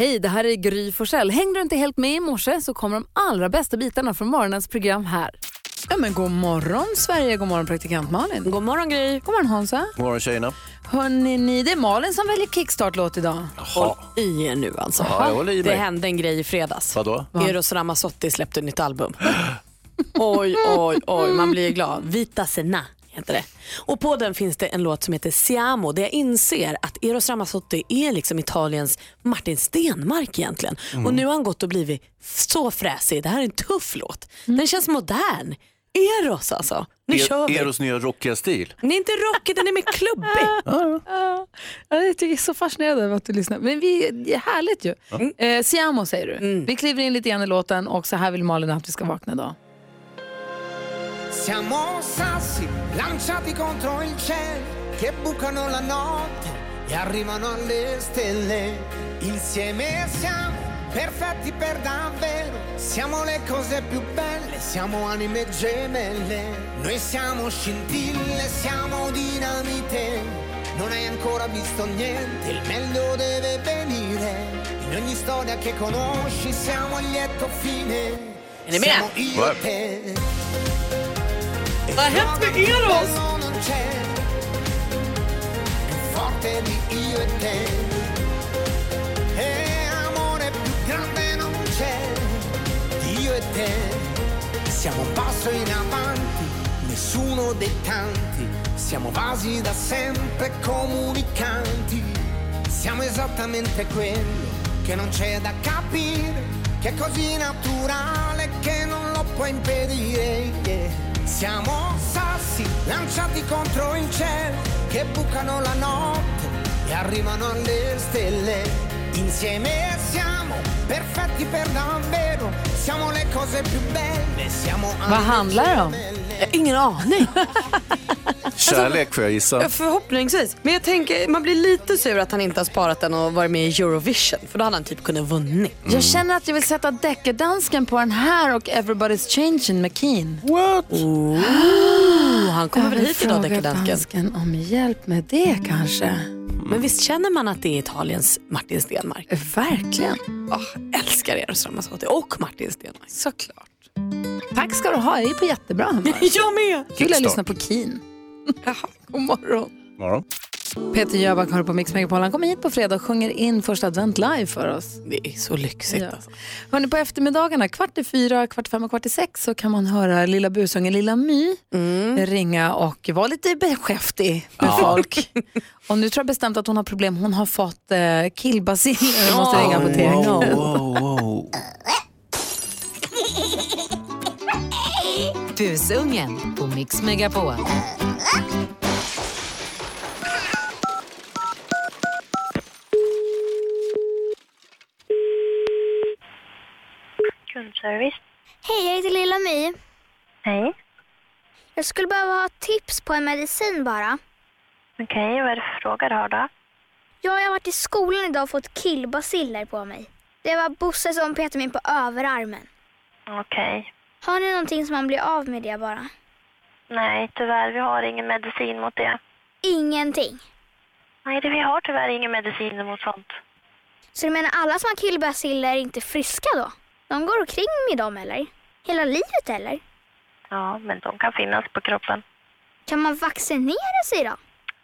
Hej, det här är Gry Forssell. Hängde du inte helt med i morse så kommer de allra bästa bitarna från morgonens program här. Ja, men god morgon Sverige, god morgon praktikant Malin. God morgon Gry. God morgon Hansa. God morgon tjejerna. Hörrni, ni, det är Malin som väljer kickstart-låt idag. Håll i er nu alltså. Ja, jag håller i Det hände en grej i fredags. Vadå? Eros Ramazzotti släppte ett nytt album. oj, oj, oj, man blir glad. Vita Sena heter det. Och på den finns det en låt som heter Siamo där jag inser att Eros Ramazzotti är liksom Italiens Martin Stenmark egentligen. Och nu har han gått och blivit så fräsig. Det här är en tuff låt. Den känns modern. Eros alltså. Nu kör vi. Er, Eros nya rockiga stil. Den är inte rockig, den är mer klubbig. Ja, jag tycker jag är så fascinerad över att du lyssnar. Men vi, det är härligt ju. Eh, Siamo säger du. Vi kliver in lite grann i låten och så här vill Malin att vi ska vakna idag. Siamo sassi lanciati contro il cielo che bucano la notte e arrivano alle stelle. Insieme siamo perfetti per davvero. Siamo le cose più belle, siamo anime gemelle. Noi siamo scintille, siamo dinamite. Non hai ancora visto niente, il meglio deve venire. In ogni storia che conosci siamo a lieto fine. Siamo io e te. Har hänt med Eros? non c'è più forte di io e te. E amore più grande non c'è. Io e te. Siamo un passo in avanti nessuno dei tanti. Siamo vasi da sempre comunicanti. Siamo esattamente quello che non c'è da capire che è così naturale che non lo puoi impedire yeah. Siamo sassi lanciati contro il cielo che bucano la notte e arrivano alle stelle. Insieme siamo perfetti per davvero, siamo le cose più belle, siamo Vad handlar det om? Har ingen aning. Kärlek får jag gissa. Ja, Förhoppningsvis. Men jag tänker, man blir lite sur att han inte har sparat den och varit med i Eurovision. För då hade han typ kunnat vunnit. Jag känner att jag vill sätta deckardansken på den här och Everybody's Changing med Keen. Oh, han kommer väl hit idag, deckardansken. dansken om hjälp med det kanske. Men visst känner man att det är Italiens Martin Stenmark? Verkligen. Oh, älskar Eros Ramazzotti och Martin Stenmark. Såklart. Tack ska du ha, jag är på jättebra humör. Jag med! Kul att lyssna på Keen. God morgon. Ja. Peter Jöback har på Mix Megapol. Han kommer hit på fredag och sjunger in första advent live för oss. Det är så lyxigt Ja. alltså. Hörrni, på eftermiddagarna, kvart i fyra, kvart i fem och kvart i sex så kan man höra lilla busungen Lilla My ringa och vara lite beskäftig med folk. Och nu tror jag bestämt att hon har problem. Hon har fått eh, killbaciller och måste ringa apoteket. Wow, wow. Busungen på Mix Megapol. Kundservice. Hej, jag heter Lilla My. Hej. Jag skulle behöva ha tips på en medicin bara. Okej, vad är det för fråga du har då? Jag har varit i skolan idag och fått killbaciller på mig. Det var Bosse som petade mig på överarmen. Okej. Har ni någonting som man blir av med det bara? Nej, tyvärr, vi har ingen medicin mot det. Ingenting. Nej, det, vi har tyvärr ingen medicin mot sånt. Så du menar alla som har killbaciller är inte friska då? De går omkring med dem eller? Hela livet eller? Ja, men de kan finnas på kroppen. Kan man vaccinera sig då?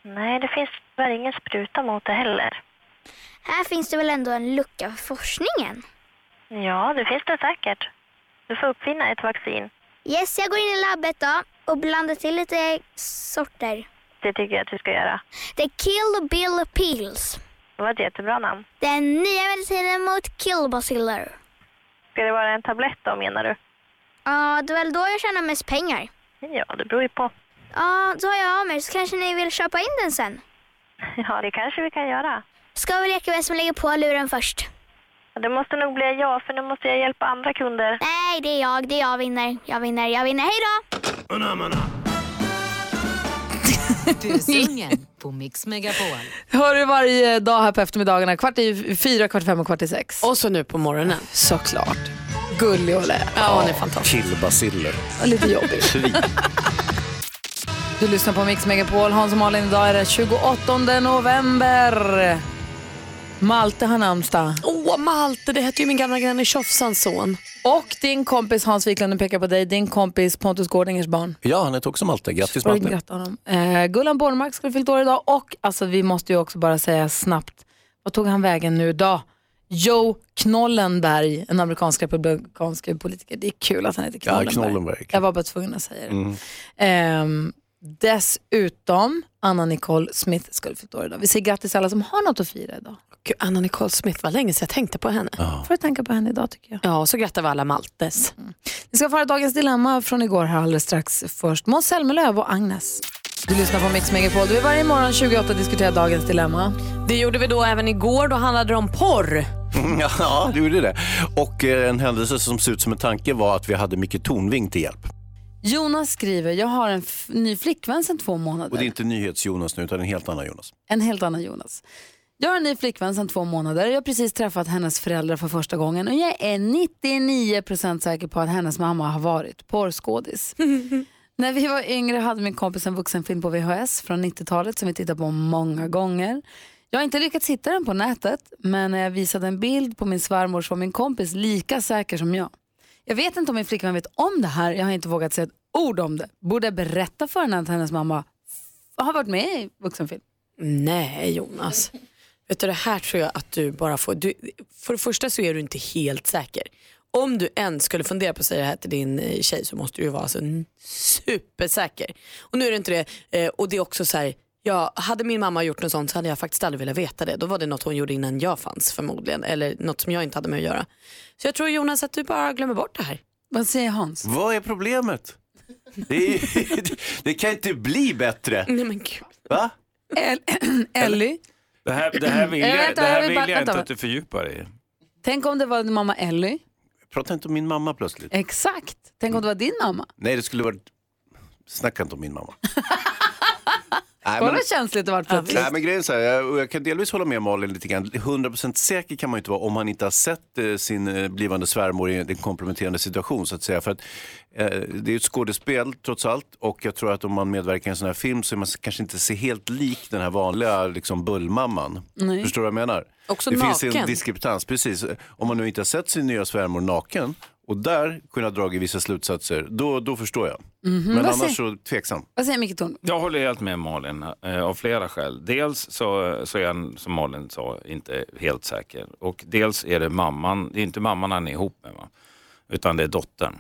Nej, det finns tyvärr ingen spruta mot det heller. Här finns det väl ändå en lucka för forskningen? Ja, det finns det säkert. Du får uppfinna ett vaccin. Yes, jag går in i labbet då och blandar till lite sorter. Det tycker jag att du ska göra. Det är Kill Bill Pills. Det var ett jättebra namn. Den nya medicinen mot killbaciller. Ska det vara en tablett då, menar du? Ja, det är väl då jag tjänar mest pengar. Ja, det beror ju på. Ja, då har jag av mig så kanske ni vill köpa in den sen. Ja, det kanske vi kan göra. Ska vi leka vem som lägger på luren först? Det måste nog bli jag, för nu måste jag hjälpa andra kunder. Nej, det är jag. Det är jag vinner. Jag vinner. Jag vinner. Hej då! Busungen på Mix Megapol. Hör du varje dag här på eftermiddagarna, kvart i fyra, kvart i fem och kvart i sex. Och så nu på morgonen. Såklart. Gullig och lät. Ja, hon är fantastisk. Killbaciller. Och lite jobbig. Du lyssnar på Mix Megapol. Hans och Malin, idag är det 28 november. Malte har namnsdag. Åh, Åh, Malte, det hette ju min gamla granne Tjofsans son. Och din kompis Hans Wiklund, pekar på dig, din kompis Pontus Gårdingers barn. Ja, han heter också Malte. Grattis Malte. gratta honom. Eh, Gullan Bornemark skulle fyllt år idag och alltså, vi måste ju också bara säga snabbt, vad tog han vägen nu idag? Joe Knollenberg, en amerikansk republikansk politiker. Det är kul att han heter Ja, Knollenberg. Knollenberg. Jag var bara tvungen att säga det. Mm. Ehm, dessutom, Anna Nicole Smith skulle fyllt år idag. Vi säger grattis alla som har något att fira idag. Gud, Anna Nicole Smith, vad länge sedan jag tänkte på henne. Får du tänka på henne idag tycker jag. Ja, och så grattar vi alla Maltes. Vi ska få höra dagens dilemma från igår här alldeles strax. Först Måns Zelmerlöw och Agnes. Du lyssnar på Mix Megapol. Vi varje morgon 28 diskuterar dagens dilemma. Det gjorde vi då även igår, då handlade det om porr. Ja, det gjorde det. Och eh, en händelse som ser ut som en tanke var att vi hade Micke Tornving till hjälp. Jonas skriver, jag har en f- ny flickvän sedan två Och månader. det är inte NyhetsJonas nu, utan en helt annan Jonas. En helt annan Jonas. Jag har en ny flickvän sedan två månader. Jag har precis träffat hennes föräldrar för första gången och jag är 99% säker på att hennes mamma har varit porrskådis. När vi var yngre hade min kompis en vuxenfilm på VHS från 90-talet som vi tittade på många gånger. Jag har inte lyckats hitta den på nätet men när jag visade en bild på min svärmor så var min kompis lika säker som jag. Jag vet inte om min flickvän vet om det här. Jag har inte vågat säga ett ord om det. Borde jag berätta för henne att hennes mamma har varit med i vuxenfilm? Nej, Jonas. Vet du, det här tror jag att du bara får... Du, för det första så är du inte helt säker. Om du ens skulle fundera på att säga det här till din eh, tjej så måste du ju vara alltså supersäker. Och nu är det inte det. Eh, och det är också så här, ja, hade min mamma gjort något sånt så hade jag faktiskt aldrig velat veta det. Då var det något hon gjorde innan jag fanns förmodligen. Eller något som jag inte hade med att göra. Så jag tror Jonas att du bara glömmer bort det här. Vad säger Hans? Vad är problemet? Det, är, det kan inte bli bättre. Nej men gud. Va? El- Ellie, Det här, det här vill jag, vänta, det här vill jag inte att du fördjupar dig i. tänk om det var din mamma Ellie. Prata inte om min mamma plötsligt. Exakt. Tänk om det var din mamma. Nej, det skulle vara... Snacka inte om min mamma. Nej, Kolla men, känsligt det var plötsligt. nej, men grejen så här, jag, jag kan delvis hålla med Malin lite grann. 100% säker kan man ju inte vara om man inte har sett eh, sin eh, blivande svärmor i en komprometterande situation så att säga. För att, eh, det är ett skådespel trots allt och jag tror att om man medverkar i en sån här film så är man kanske inte ser helt lik den här vanliga liksom, bullmamman. Förstår du vad jag menar? Också det finns naken. en diskrepans, precis. Om man nu inte har sett sin nya svärmor naken och där kunna dra vissa slutsatser, då, då förstår jag. Men Mhm. vad annars så tveksam. Vad säger Micke? Jag håller helt med Malin eh, av flera skäl. Dels så, så är han, som Malin sa, inte helt säker. Och dels är det mamman, det är inte mamman han är ihop med, va? utan det är dottern.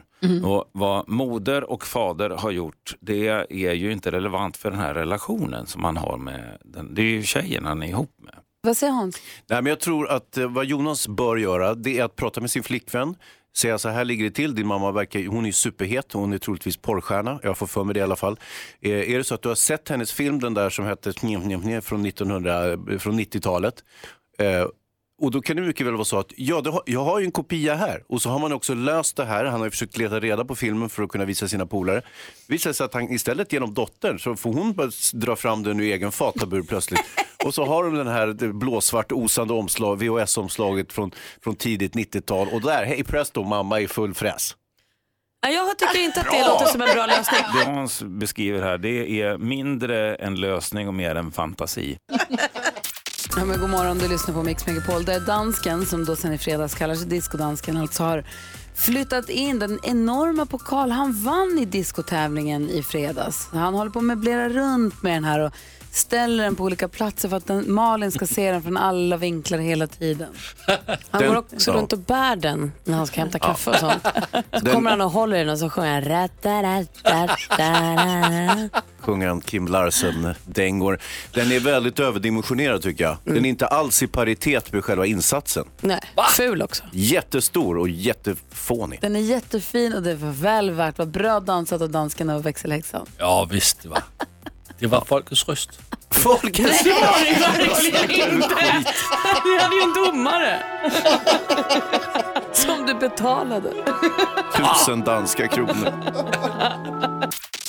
Och vad moder och fader har gjort, det är ju inte relevant för den här relationen som han har med den. Det är ju tjejen han är ihop med. Vad säger Hans? Nej, men jag tror att eh, vad Jonas bör göra det är att prata med sin flickvän. Säga så här ligger det till, din mamma verkar, hon är superhet, hon är troligtvis porrstjärna, jag får för mig det i alla fall. Eh, är det så att du har sett hennes film, den där som hette från, 1900, eh, från 90-talet. Eh, och då kan det mycket väl vara så att ja, har, jag har ju en kopia här och så har man också löst det här. Han har ju försökt leta reda på filmen för att kunna visa sina polare. Visar sig att han istället genom dottern så får hon bara dra fram den ur egen fatabur plötsligt. Och så har de den här det blåsvart osande omslag, VHS-omslaget från, från tidigt 90-tal och där, hej presto, mamma i full fräs. Jag tycker inte att det låter som en bra lösning. Det Hans beskriver här, det är mindre en lösning och mer en fantasi. Ja, men god morgon, du lyssnar på Mix Megapol. Det är dansken, som då sen i fredags kallar sig discodansken, alltså har flyttat in den enorma pokal han vann i diskotävlingen i fredags. Han håller på att möblera runt med den här och ställer den på olika platser för att den, Malin ska se den från alla vinklar hela tiden. Han Den- går också ja. runt och bär den när han ska hämta kaffe och sånt. Så kommer han och håller i den och så sjunger han. Sjunger han Kim Larsen-dängor. Den är väldigt överdimensionerad tycker jag. Den är inte alls i paritet med själva insatsen. Nej, ful också. Jättestor och jättefånig. Den är jättefin och det var väl värt. Vad bra dansat av dansken och växelhäxan. Ja, visst det var. Det var folkets röst. Folkets Det verkligen inte. Vi hade ju en domare. Som du betalade. tusen danska kronor.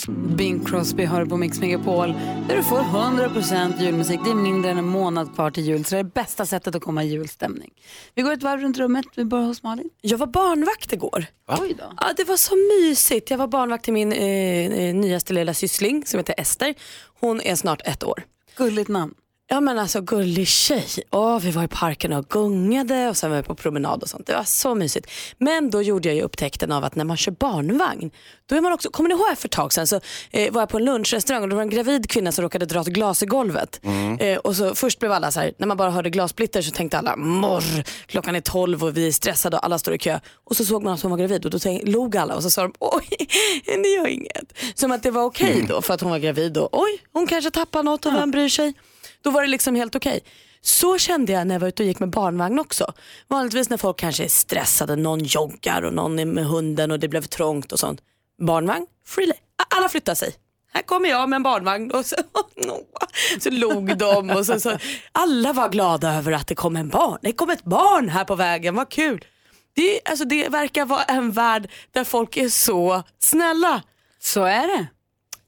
Bing Crosby hör på Mix Megapol där du får 100% julmusik. Det är mindre än en månad kvar till jul så det är det bästa sättet att komma i julstämning. Vi går ett varv runt rummet. Vi börjar hos Malin. Jag var barnvakt igår. Oj då. Ja, det var så mysigt. Jag var barnvakt till min eh, eh, nyaste lilla syssling som heter Ester. Hon är snart ett år. Gulligt namn. Ja men alltså gullig tjej. Åh, vi var i parken och gungade och sen var vi på promenad och sånt. Det var så mysigt. Men då gjorde jag ju upptäckten av att när man kör barnvagn, då är man också, kommer ni ihåg för ett tag sedan så eh, var jag på en lunchrestaurang och det var en gravid kvinna som råkade dra ett glas i golvet. Eh, och så först blev alla så här, när man bara hörde glassplitter så tänkte alla morr, klockan är 12 och vi är stressade och alla står i kö. Och så såg man att hon var gravid och då tänk, log alla och så sa de oj, ni gör inget. Som att det var okej då för att hon var gravid och oj, hon kanske tappar något och vem bryr sig. Då var det liksom helt okej. Så kände jag när jag var ute och gick med barnvagn också. Vanligtvis när folk kanske är stressade, någon joggar och någon är med hunden och det blev trångt och sånt. Barnvagn, free Alla flyttar sig. Här kommer jag med en barnvagn och så, så log de och så, så, alla var glada över att det kom en barn. Det kom ett barn här på vägen, vad kul. Det, alltså, det verkar vara en värld där folk är så snälla. Så är det.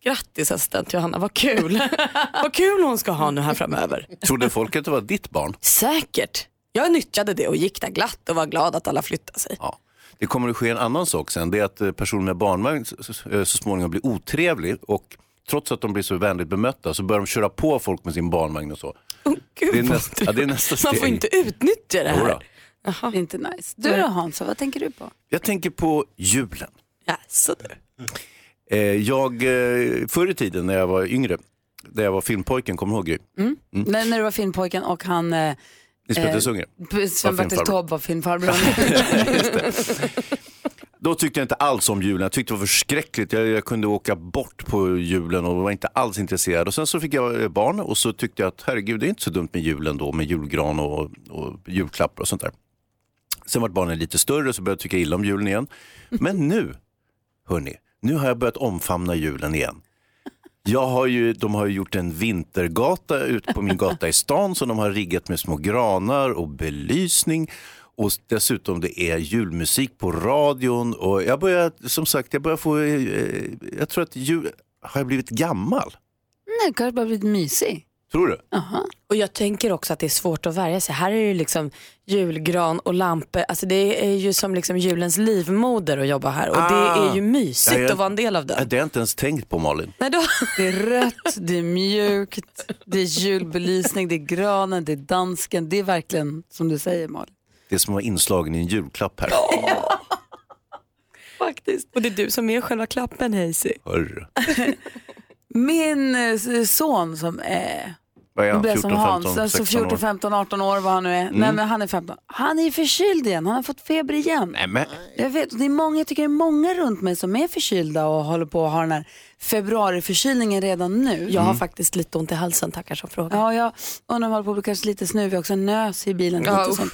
Grattis assistent Johanna, vad kul. vad kul hon ska ha nu här framöver. Trodde folk att det var ditt barn? Säkert. Jag nyttjade det och gick där glatt och var glad att alla flyttade sig. Ja. Det kommer att ske en annan sak sen. Det är att eh, personer med barnvagn så, så, småningom blir otrevlig och trots att de blir så vänligt bemötta så börjar de köra på folk med sin barnvagn och så. Oh, Gud, det, är nästa, ja, det är nästa steg. Man får inte utnyttja det här. Det är inte nice. Du då Hansa, vad tänker du på? Jag tänker på julen. Ja, så du. Eh, jag, eh, förr i tiden när jag var yngre, när jag var filmpojken, kommer du ihåg Gry? När, när du var filmpojken och han eh, Lisbeth Eh, Wessunger. Sven-Bertil. Taube var filmfarbror. Då tyckte jag inte alls om julen. Jag tyckte det var förskräckligt. Jag, jag kunde åka bort på julen och var inte alls intresserad. Och sen så fick jag eh, barn och så tyckte jag att herregud, det är inte så dumt med julen då, med julgran och, och julklappar och sånt där. Sen var barnen lite större så började jag tycka illa om julen igen. Men nu, hörni, nu har jag börjat omfamna julen igen. Jag har ju, de har ju gjort en vintergata ute på min gata i stan som de har riggat med små granar och belysning. Och dessutom det är julmusik på radion och jag börjar, som sagt, jag börjar få, eh, eh, jag tror att jul, har jag blivit gammal? Nej, kanske bara blivit mysig. Tror du? Och jag tänker också att det är svårt att värja sig. Här är det liksom julgran och lampor. Alltså det är ju som liksom julens livmoder att jobba här och det Ah. är ju mysigt Ja, jag- att vara en del av Ja, den. Det har jag inte ens tänkt på Malin. Nej, då... Det är rött, det är mjukt, det är julbelysning, det är granen, det är dansken. Det är verkligen som du säger Malin. Det är som att vara inslagen i en julklapp här. Faktiskt. Och det är du som är själva klappen Hazy. Min eh, son som är Vad är han? blir jag som 14, Hans, 15, alltså 16 år? 14, 15, 18 år vad han nu är. Mm. Nej men han är 15. Han är förkyld igen, han har fått feber igen. Nej, men, Jag vet, det är många, jag tycker det är många runt mig som är förkylda och håller på att ha den här februariförkylningen redan nu. Jag har faktiskt lite ont i halsen, tackar som frågar. Ja, jag undrar om jag håller på att bli kanske lite snuvig också. Nös i bilen lite och sånt.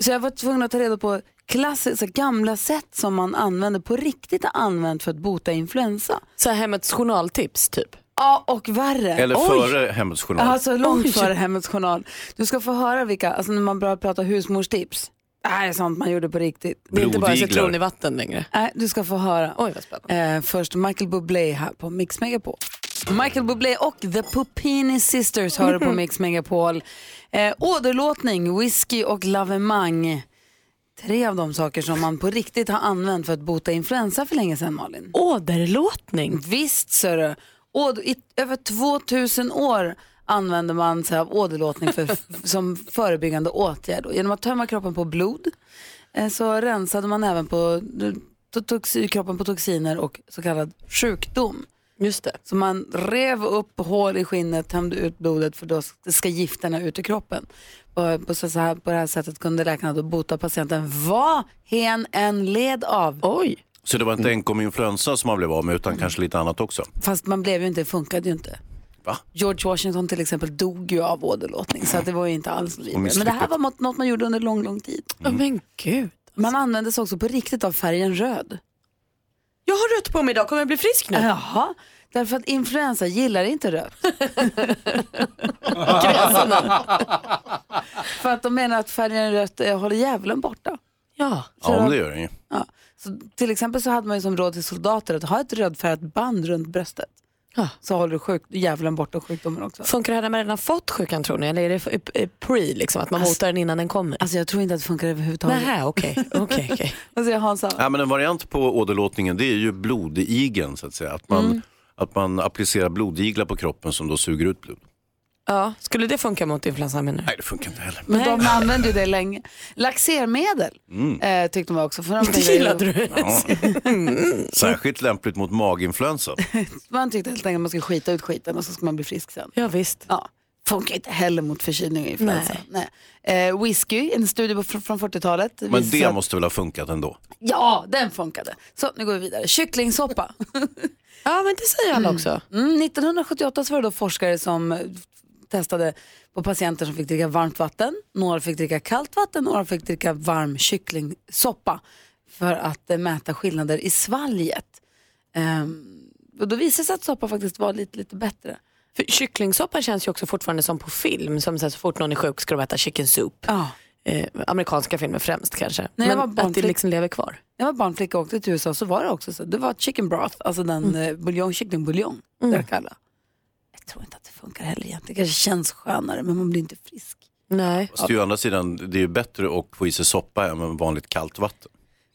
Så jag var tvungen att ta reda på klassiska gamla sätt som man använder på riktigt har använt för att bota influensa. Så här hemmets journaltips typ. Ja, och värre. eller Oj. före Hemmets Journal. Alltså långt Oj. före Hemmets Journal. Du ska få höra vilka, alltså när man börjar prata husmorstips. Det här är sånt man gjorde på riktigt. Det är inte bara citron i vatten längre. Nej, du ska få höra. Oj vad spännande. Eh, först Michael Bublé här på Mix Megapol. Michael Bublé och The Pupini Sisters hör du på Mix Megapol. Eh, åderlåtning, whisky och lavemang. Tre av de saker som man på riktigt har använt för att bota influensa för länge sedan Malin. Åderlåtning. Visst. Åd- I över 2000 år använder man sig av åderlåtning för, som förebyggande åtgärd. Och genom att tömma kroppen på blod eh, så rensade man även på, toxi, kroppen på toxiner och så kallad sjukdom. Just det. Så man rev upp hål i skinnet, tömde ut blodet för då ska gifterna ut i kroppen. På, så här, på det här sättet kunde läkarna då bota patienten vad hen än led av. Oj. Så det var inte enkom influensa som man blev av med utan kanske lite annat också. Fast man blev ju inte, det funkade ju inte. Va? George Washington till exempel dog ju av åderlåtning så att det var ju inte alls vidare. Men det här var något, man gjorde under lång, lång tid. Oh, men gud. Man använde sig också på riktigt av färgen röd. Jag har rött på mig idag, kommer jag bli frisk nu? Jaha, därför att influensa gillar inte rött. För att de menar att färgen rött eh, håller djävulen borta. Ja. Ja, men det gör den ju. Ja. Så till exempel så hade man ju som råd till soldater att ha ett rödfärgat band runt bröstet. Ja. Så håller du sjuk, djävulen borta och sjukdomen också. Funkar det här när man redan fått sjukan tror ni? Eller är det eh, pre, liksom, att man motar den innan den kommer? Alltså jag tror inte att det funkar överhuvudtaget. Nej, okej. okej, okej. Vad säger Hansa? Ja, men en variant på åderlåtningen det är ju blodigeln så att säga. Att man, Mm. Att man applicerar blodiglar på kroppen som då suger ut blod. Ja, skulle det funka mot influensan menar du? Nej, det funkar inte heller. Men de använde ju det länge. Laxermedel eh, tyckte man också. För de tänkte- Gillade du? Ja. Särskilt lämpligt mot maginfluensa. Man tyckte helt enkelt att man ska skita ut skiten och så ska man bli frisk sen. Ja visst. Ja. Funkar inte heller mot förkylning och influensa. Nej. Eh, whisky, en studie på, från 40-talet. Men det att- måste väl ha funkat ändå? Ja, den funkade. Så, nu går vi vidare. Kycklingsoppa. Ja, men det säger alla också. Mm, 1978 så var det då forskare som testade på patienter som fick dricka varmt vatten. Några fick dricka kallt vatten, några fick dricka varm kycklingsoppa för att eh, mäta skillnader i svalget. Ehm, och då visade det sig att soppa faktiskt var lite, lite bättre. För kycklingsoppa känns ju också fortfarande som på film. Som så, här, så fort någon är sjuk ska de äta chicken soup. Ja. Eh, amerikanska filmer främst kanske. När jag Men var att det liksom lever kvar. När jag var barnflicka och åkte till USA så var det också så. Det var chicken broth, alltså den mm. buljong, kycklingbuljong. Mm. drack alla. Jag tror inte att det funkar heller egentligen. Det kanske känns skönare men man blir inte frisk. Nej. Fast det är ju å andra sidan, det är ju bättre att få i sig soppa än med vanligt kallt vatten.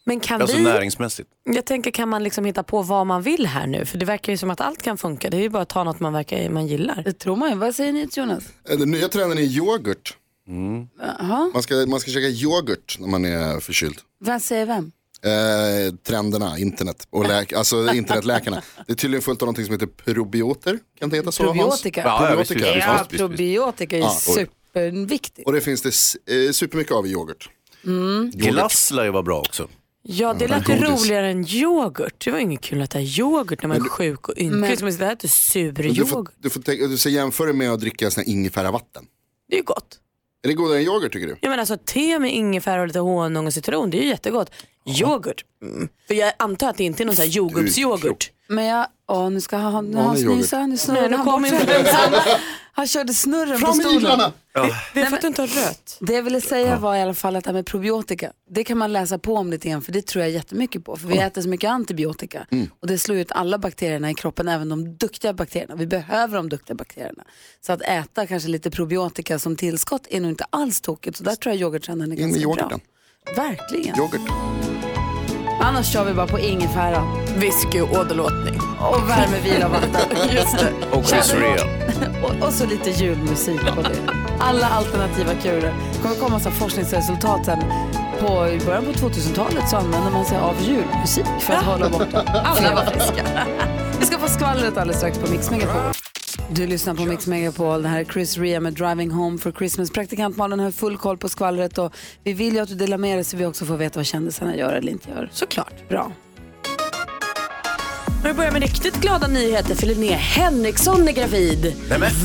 Men kan Alltså vi, näringsmässigt. jag tänker kan man liksom hitta på vad man vill här nu? För det verkar ju som att allt kan funka. Det är ju bara att ta något man, verkar, man gillar. Det tror man ju. Vad säger ni Jonas? Eh, Den nya trenden är yoghurt. Jaha. Man ska, man ska käka yoghurt när man är förkyld. Vem säger vem? Eh, trenderna, internet och läk, alltså internetläkarna. Det är tydligen fullt av något som heter probioter. Kan det heta så Probiotika. Hans? Ja, probiotika. Ja, probiotika är Ja, och- superviktigt. Och det finns det eh, supermycket av i yoghurt. Yoghurt. Glass lär ju vara bra också. Ja, det lät ju roligare än yoghurt. Det var inget kul att äta yoghurt när man är sjuk och ynklig. Men- Som att äta sur Men Du får, yoghurt. du får tänka, du ska jämföra med att dricka sån här ingefäravatten. Det är ju gott. Är det godare än yoghurt tycker du? Jag menar alltså te med ingefära och lite honung och citron, det är ju jättegott. Yoghurt. Mm. För jag antar att det inte är någon sån här jordgubbsyoghurt. Men jag, åh nu ska han, nu han snysa, nu snurrar nu han kom bort influensan. Han körde snurren på Fram med stolen. iglarna! Det är för att du inte har rött. Det jag ville säga var i alla fall att det här med probiotika, det kan man läsa på om lite grann för det tror jag jättemycket på. För vi äter så mycket antibiotika och det slår ut alla bakterierna i kroppen, även de duktiga bakterierna. Vi behöver de duktiga bakterierna. Så att äta kanske lite probiotika som tillskott är nog inte alls tokigt. Så där tror jag yoghurttrenden är In med ganska bra. yoghurten. Verkligen. Yoghurt. Annars kör vi bara på ingefära Whisky och åderlåtning. och värmevila vatten. Just det. Och Chris Rea. och, och så lite julmusik på det. Alla alternativa kurer. Det kommer komma så forskningsresultat sen. På, I början på 2000-talet så använder man sig av julmusik för att hålla borta alla var friska. Vi ska få skvallret alldeles strax på Mix Megapol. Du lyssnar på Mix Megapol. Det här är Chris Rea med Driving Home for Christmas. Praktikant Malin har full koll på skvallret och vi vill ju att du delar med dig så vi också får veta vad kändisarna gör eller inte gör. Såklart. Bra. Vi börjar med riktigt glada nyheter för Linnea Henriksson är gravid.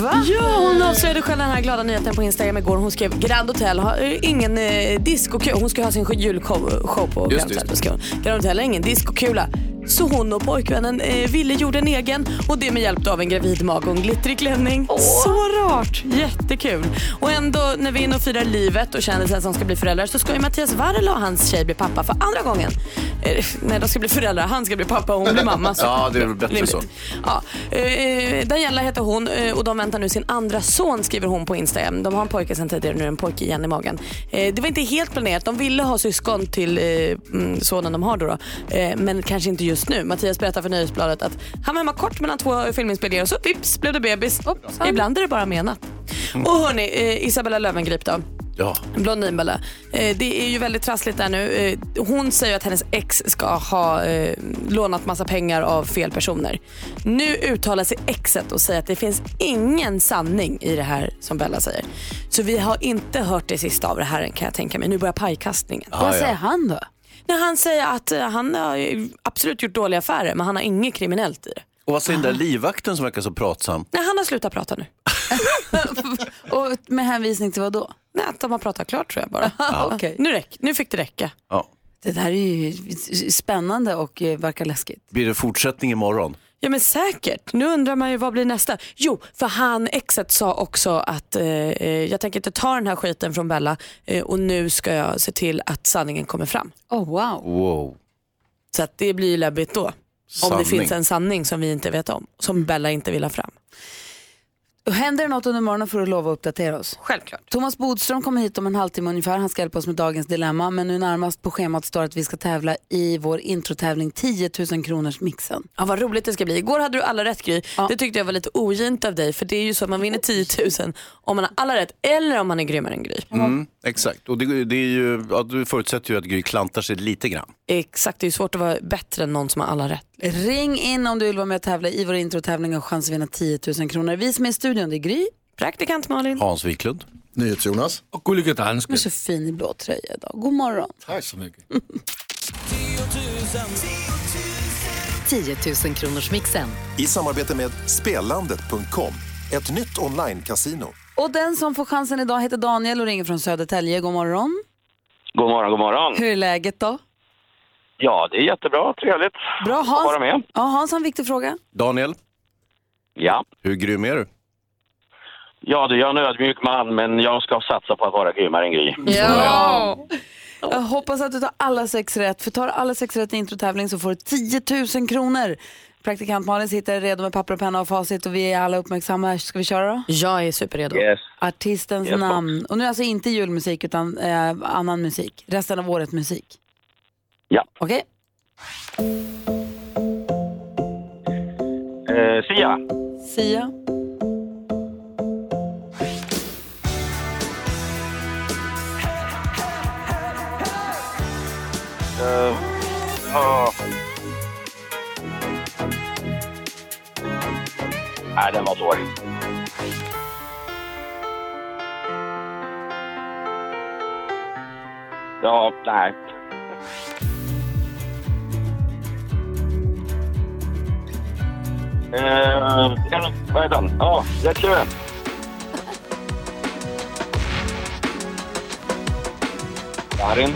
Va? Ja, hon avslöjade själv den här glada nyheten på Instagram igår. Hon skrev Grand Hotel har eh, ingen eh, discokula. Hon ska ha sin julshow show på Grand Hotel. just. Grand Hotel har ingen discokula. Så hon och pojkvännen eh, Ville gjorde en egen och det med hjälp av en gravid mage och en glittrig klänning. Så rart! Jättekul. Och ändå när vi är inne och firar livet och kändisar som ska bli föräldrar så ska ju Mattias Varela och hans tjej bli pappa för andra gången. Eh, nej, de ska bli föräldrar. Han ska bli pappa och hon blir mamma. Så. Ja, det är väl bättre Rimligt. så. Ja. Eh, Daniela heter hon eh, och de väntar nu sin andra son skriver hon på Instagram. De har en pojke sedan tidigare nu, en pojke igen i magen. Eh, det var inte helt planerat. De ville ha syskon till eh, mm, sonen de har då. då. Eh, men kanske inte just nu. Mattias berättar för Nöjesbladet att han var hemma kort mellan två filminspelningar och så vips blev det bebis. Ibland är det bara menat. Och hörni, eh, Isabella Löwengrip då. Ja. Blondinbella. Eh, det är ju väldigt trassligt där nu. Eh, hon säger att hennes ex ska ha eh, lånat massa pengar av fel personer. Nu uttalar sig exet och säger att det finns ingen sanning i det här som Bella säger. Så vi har inte hört det sista av det här än kan jag tänka mig. Nu börjar pajkastningen. Vad säger han då? Nej, han säger att han har absolut gjort dåliga affärer men han har inget kriminellt i det. Och vad säger den där livvakten som verkar så pratsam? Nej, han har slutat prata nu. Och med hänvisning till vad då? Nej, att de har pratat klart tror jag bara. Okej. nu, räck, nu fick det räcka. Ja. Det där är ju spännande och eh, verkar läskigt. Blir det fortsättning imorgon? Ja men säkert. Nu undrar man ju vad blir nästa? Jo, för han exet sa också att eh, eh, jag tänker inte ta den här skiten från Bella eh, och nu ska jag se till att sanningen kommer fram. Oh wow. Wow. Så att det blir ju läbbigt då. Om Sanning. det finns en sanning som vi inte vet om, som Bella inte vill ha fram. Händer det något under morgonen får du lova att uppdatera oss. Självklart. Thomas Bodström kommer hit om en halvtimme ungefär. Han ska hjälpa oss med dagens dilemma. Men nu närmast på schemat står att vi ska tävla i vår introtävling 10 000 kronors mixen. Ja, vad roligt det ska bli. Igår hade du alla rätt Gry. Det tyckte jag var lite ogint av dig för det är ju så att man vinner 10 000 om man har alla rätt eller om man är grymmare än Gry. Mm, exakt, och det, det är ju, ja, du förutsätter ju att Gry klantar sig lite grann. Exakt, det är ju svårt att vara bättre än någon som har alla rätt. Ring in om du vill vara med och tävla i vår introtävling och chans att vinna 10 000 kronor. Vi som är i studion det är Gry. Praktikant Malin. Hans Wiklund. NyhetsJonas. Och Gullige Du är Dansken. så fin i blå tröja idag. God morgon. Tack så mycket. 10 000 kronors mixen. I samarbete med Spelandet.com, ett nytt online-casino. Och den som får chansen idag heter Daniel och ringer från Södertälje. God morgon. God morgon, god morgon. Hur är läget då? Ja, det är jättebra. Trevligt Bra att Hans. vara med. Ja, Hans har en viktig fråga. Daniel, Ja. hur grym är du? ja, du är en ödmjuk man, men jag ska satsa på att vara grymmare än Gry. Ja. Jag hoppas att du tar alla sex rätt. För tar du alla sex rätt i introtävling så får du 10 000 kronor. Praktikant Malin sitter redo med papper och penna och facit och vi är alla uppmärksamma. Ska vi köra då? Jag är superredo. Yes. Artistens Yes, namn. Och nu alltså inte julmusik utan eh, annan musik. Resten av året musik. Ja. Okej? Eh, Sia. Sia. Eh, ja. Nej, den var dålig. Ja, nej. Eh, vad är den? Ja, Red Current. Darin.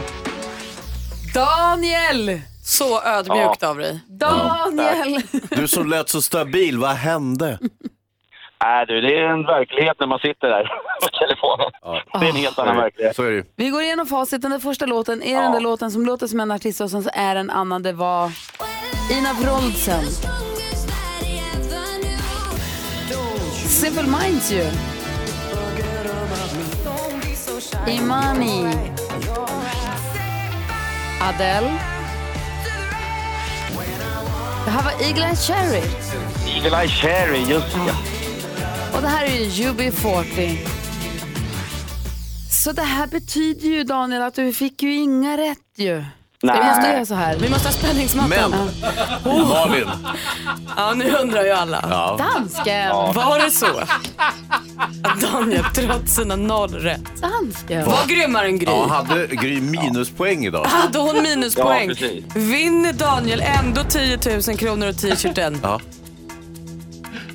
Daniel! Så ödmjukt av dig. Daniel! Du som lät så stabil, vad hände? Nej du, det är en verklighet när man sitter där på telefonen. Det är en helt annan verklighet. Så är det Vi går igenom facit. Den där första låten är den där låten som låter som en artist och sen så är en annan. Det var Ina Wroldsen. Simple Minds ju. Imani. Adele. Det här var Eagle Eye Cherry. Eagle Eye Cherry, just det. Och det här är ju UB40. Så det här betyder ju Daniel att du fick ju inga rätt ju. Nej. Vi måste göra så här. Vi måste ha spänningsmattan. Men, Malin. Ja, nu undrar ju alla. Ja. Dansken! Var det så att Daniel trots sina noll rätt Dansken! var grymmare än Gry? Ja, hade Gry minuspoäng idag? Hade hon minuspoäng? Ja, precis. Vinner Daniel ändå 10 000 kronor och t-shirten? Ja.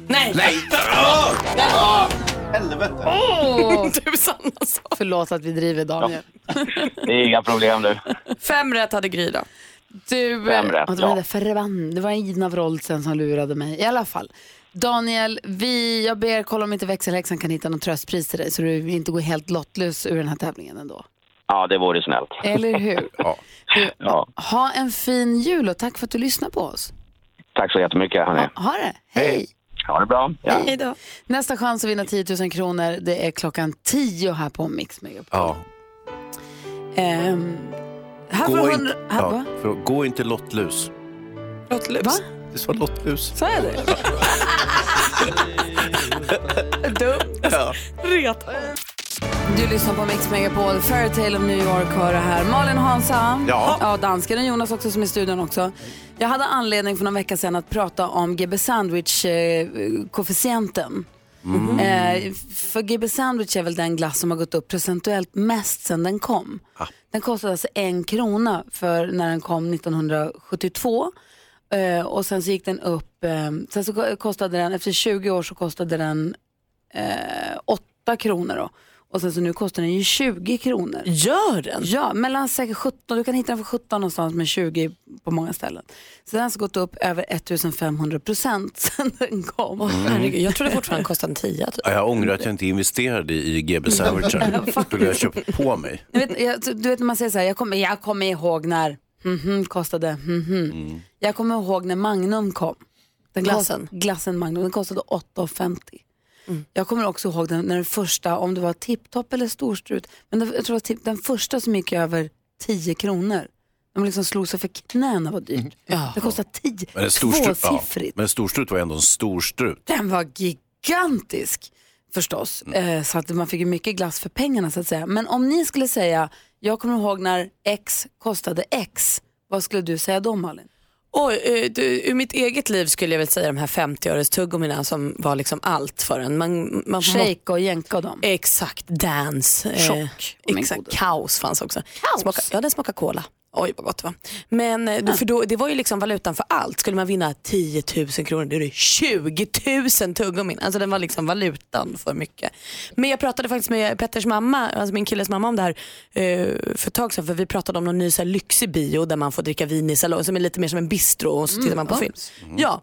Nej! Nej! Åh, Tusan alltså. förlåt att vi driver Daniel. Det är inga problem du. Fem rätt hade Gry då. Du, Fem rätt, ja, det var ja. förbann, det var Ina Wroldsen som lurade mig. I alla fall. Daniel, vi, jag ber kolla om inte växelhäxan kan hitta något tröstpris till dig så du inte går helt lottlös ur den här tävlingen ändå. Ja, det vore snällt. Eller hur? Ja. Du, Ja. Ha en fin jul och tack för att du lyssnar på oss. Tack så jättemycket hörni. Ha det. Hej. Ha det bra. Ja. Hej då. Nästa chans att vinna 10 000 kronor det är klockan 10 här på Mix Megapol. Ja. Ehm, här får Gå, du inte. Här, ja, va? för, gå inte lottlus. Lottlus. Va? Det sa lottlus. Sa jag det? Dumt. Ja. Ret. Du lyssnar på Mix Megapol, Fairytale of New York hör det här. Malin och Hansa, Ja. ja, dansken och Jonas också som är i studion också. Jag hade anledning för någon vecka sedan att prata om GB Sandwich-koefficienten. Eh, för GB Sandwich är väl den glass som har gått upp procentuellt mest sedan den kom. Den kostade alltså en krona för när den kom 1972. Eh, och sen så gick den upp, eh, sen så kostade den, efter 20 år så kostade den eh, 8 kronor då. Och sen så nu kostar den ju 20 kronor. Gör den? Ja, mellan säkert 17, du kan hitta den för 17 någonstans med 20 på många ställen. Så den har alltså gått upp över 1500 procent sedan den kom. Åh, herregud. Jag trodde fortfarande kostade en tia. Typ. Ja, Jag ångrar att jag inte investerade i GB Sandwichen. Skulle jag köpt på mig. Du vet, jag, du vet när man säger så här, jag kommer, jag kommer ihåg när mhm, kostade, mhm. Jag kommer ihåg när Magnum kom. Den Glassen? Glassen Magnum, den kostade 8,50. Jag kommer också ihåg den, när den första, om det var tipptopp eller storstrut, men det, jag tror det var den första som gick över 10 kronor. De liksom slog sig för knäna var dyrt. Det kostade 10, Men en storstrut, ja, tvåsiffrigt. men en storstrut var ändå en storstrut. Den var gigantisk förstås. Eh, så att man fick ju mycket glass för pengarna så att säga. Men om ni skulle säga, jag kommer ihåg när X kostade X, vad skulle du säga då Malin? Oj, eh, du, ur mitt eget liv skulle jag väl säga de här 50-öres tuggummina som var liksom allt för en. Man, man Shake och jänka och dem. Exakt, dance. eh, Chock, min exakt, kaos fanns också. Smaka, ja, den smakar cola. Oj vad gott var. Men eh, för då, det var ju liksom valutan för allt. Skulle man vinna 10 000 kronor, då är det 20 000 tuggummin. Alltså den var liksom valutan för mycket. Men jag pratade faktiskt med Petters mamma, alltså min killes mamma om det här eh, för ett tag sedan. För vi pratade om någon ny så här, lyxig bio där man får dricka vin i salong som är lite mer som en bistro och så tittar man på film. Ja,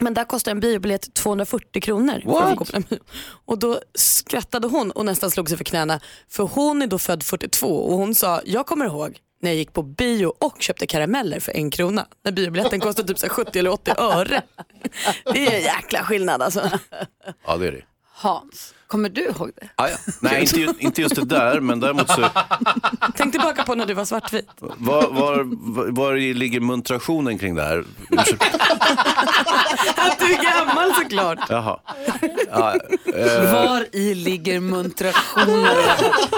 men där kostar en biobiljett 240 kronor. Och då skrattade hon och nästan slog sig för knäna. För hon är då född 42 och hon sa, jag kommer ihåg när jag gick på bio och köpte karameller för en krona. När biobiljetten kostade typ så här 70 eller 80 öre. Det är en jäkla skillnad alltså. Ja, det är det. Hans, kommer du ihåg det? Ah, ja. Nej, inte, ju- inte just det där, men däremot så... Tänk tillbaka på när du var svartvit. Var, var, var, var ligger muntrationen kring det här? Att du är gammal såklart. Jaha. Ja, eh, Var i ligger muntrationen?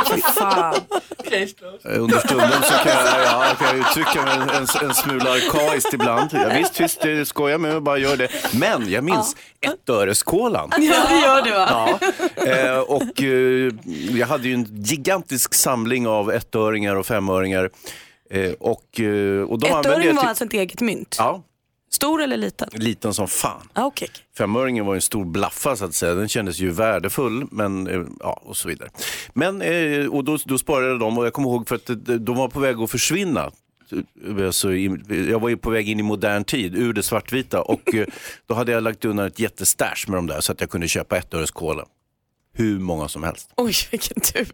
För fan. under stunden så kan jag, ja, jag kan uttrycka mig en, en, en smula arkaiskt ibland. Ja, visst, visst, det skojar med mig, bara gör det. Men jag minns ettöreskolan. Ja det gör du va? Ja, eh, och eh, jag hade ju en gigantisk samling av ettöringar och femöringar. Eh, och, och de använde Ettöring jag var till- alltså ett eget mynt? Ja, Stor eller liten? liten som fan. Ah, okay. Femöringen var en stor blaffa så att säga. Den kändes ju värdefull men ja och så vidare. Men och då, då sparade dem och jag kommer ihåg för att de var på väg att försvinna. Alltså, jag var ju på väg in i modern tid, ur det svartvita och eh, då hade jag lagt undan ett jättestash med de där så att jag kunde köpa ett öres cola. Hur många som helst. Oj vilken tur.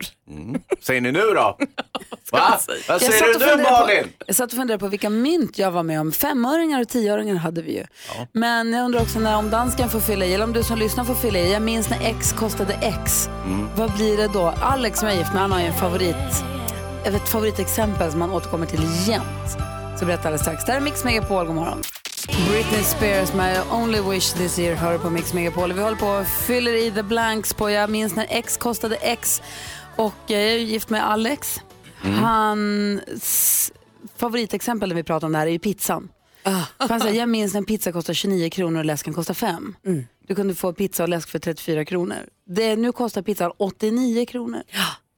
Säger ni nu då? Va? Vad Jag säger du nu funderade på- Malin? Jag satt och funderade på vilka mynt jag var med om. Femöringar och tioöringar hade vi ju. Men jag undrar också när om dansken får fylla i, eller om du som lyssnar får fylla i. Jag minns när X kostade X. Vad blir det då? Alex som jag är gift med, han har ju en favorit, ett favoritexempel som han återkommer till jämt. Så berättar alldeles strax. Det här är Mix Megapol, god morgon. Britney Spears, My Only Wish This Year, hör på Mix Megapol. Vi håller på och fyller i the blanks på Jag minns när X kostade X. Och jag är ju gift med Alex. Hans favoritexempel när vi pratar om det här är ju pizzan. För Han säger, jag minns när en pizza kostar 29 kronor och läsken kostar 5. Du kunde få pizza och läsk för 34 kronor. Det, nu kostar pizzan 89 kronor. Mm, eh,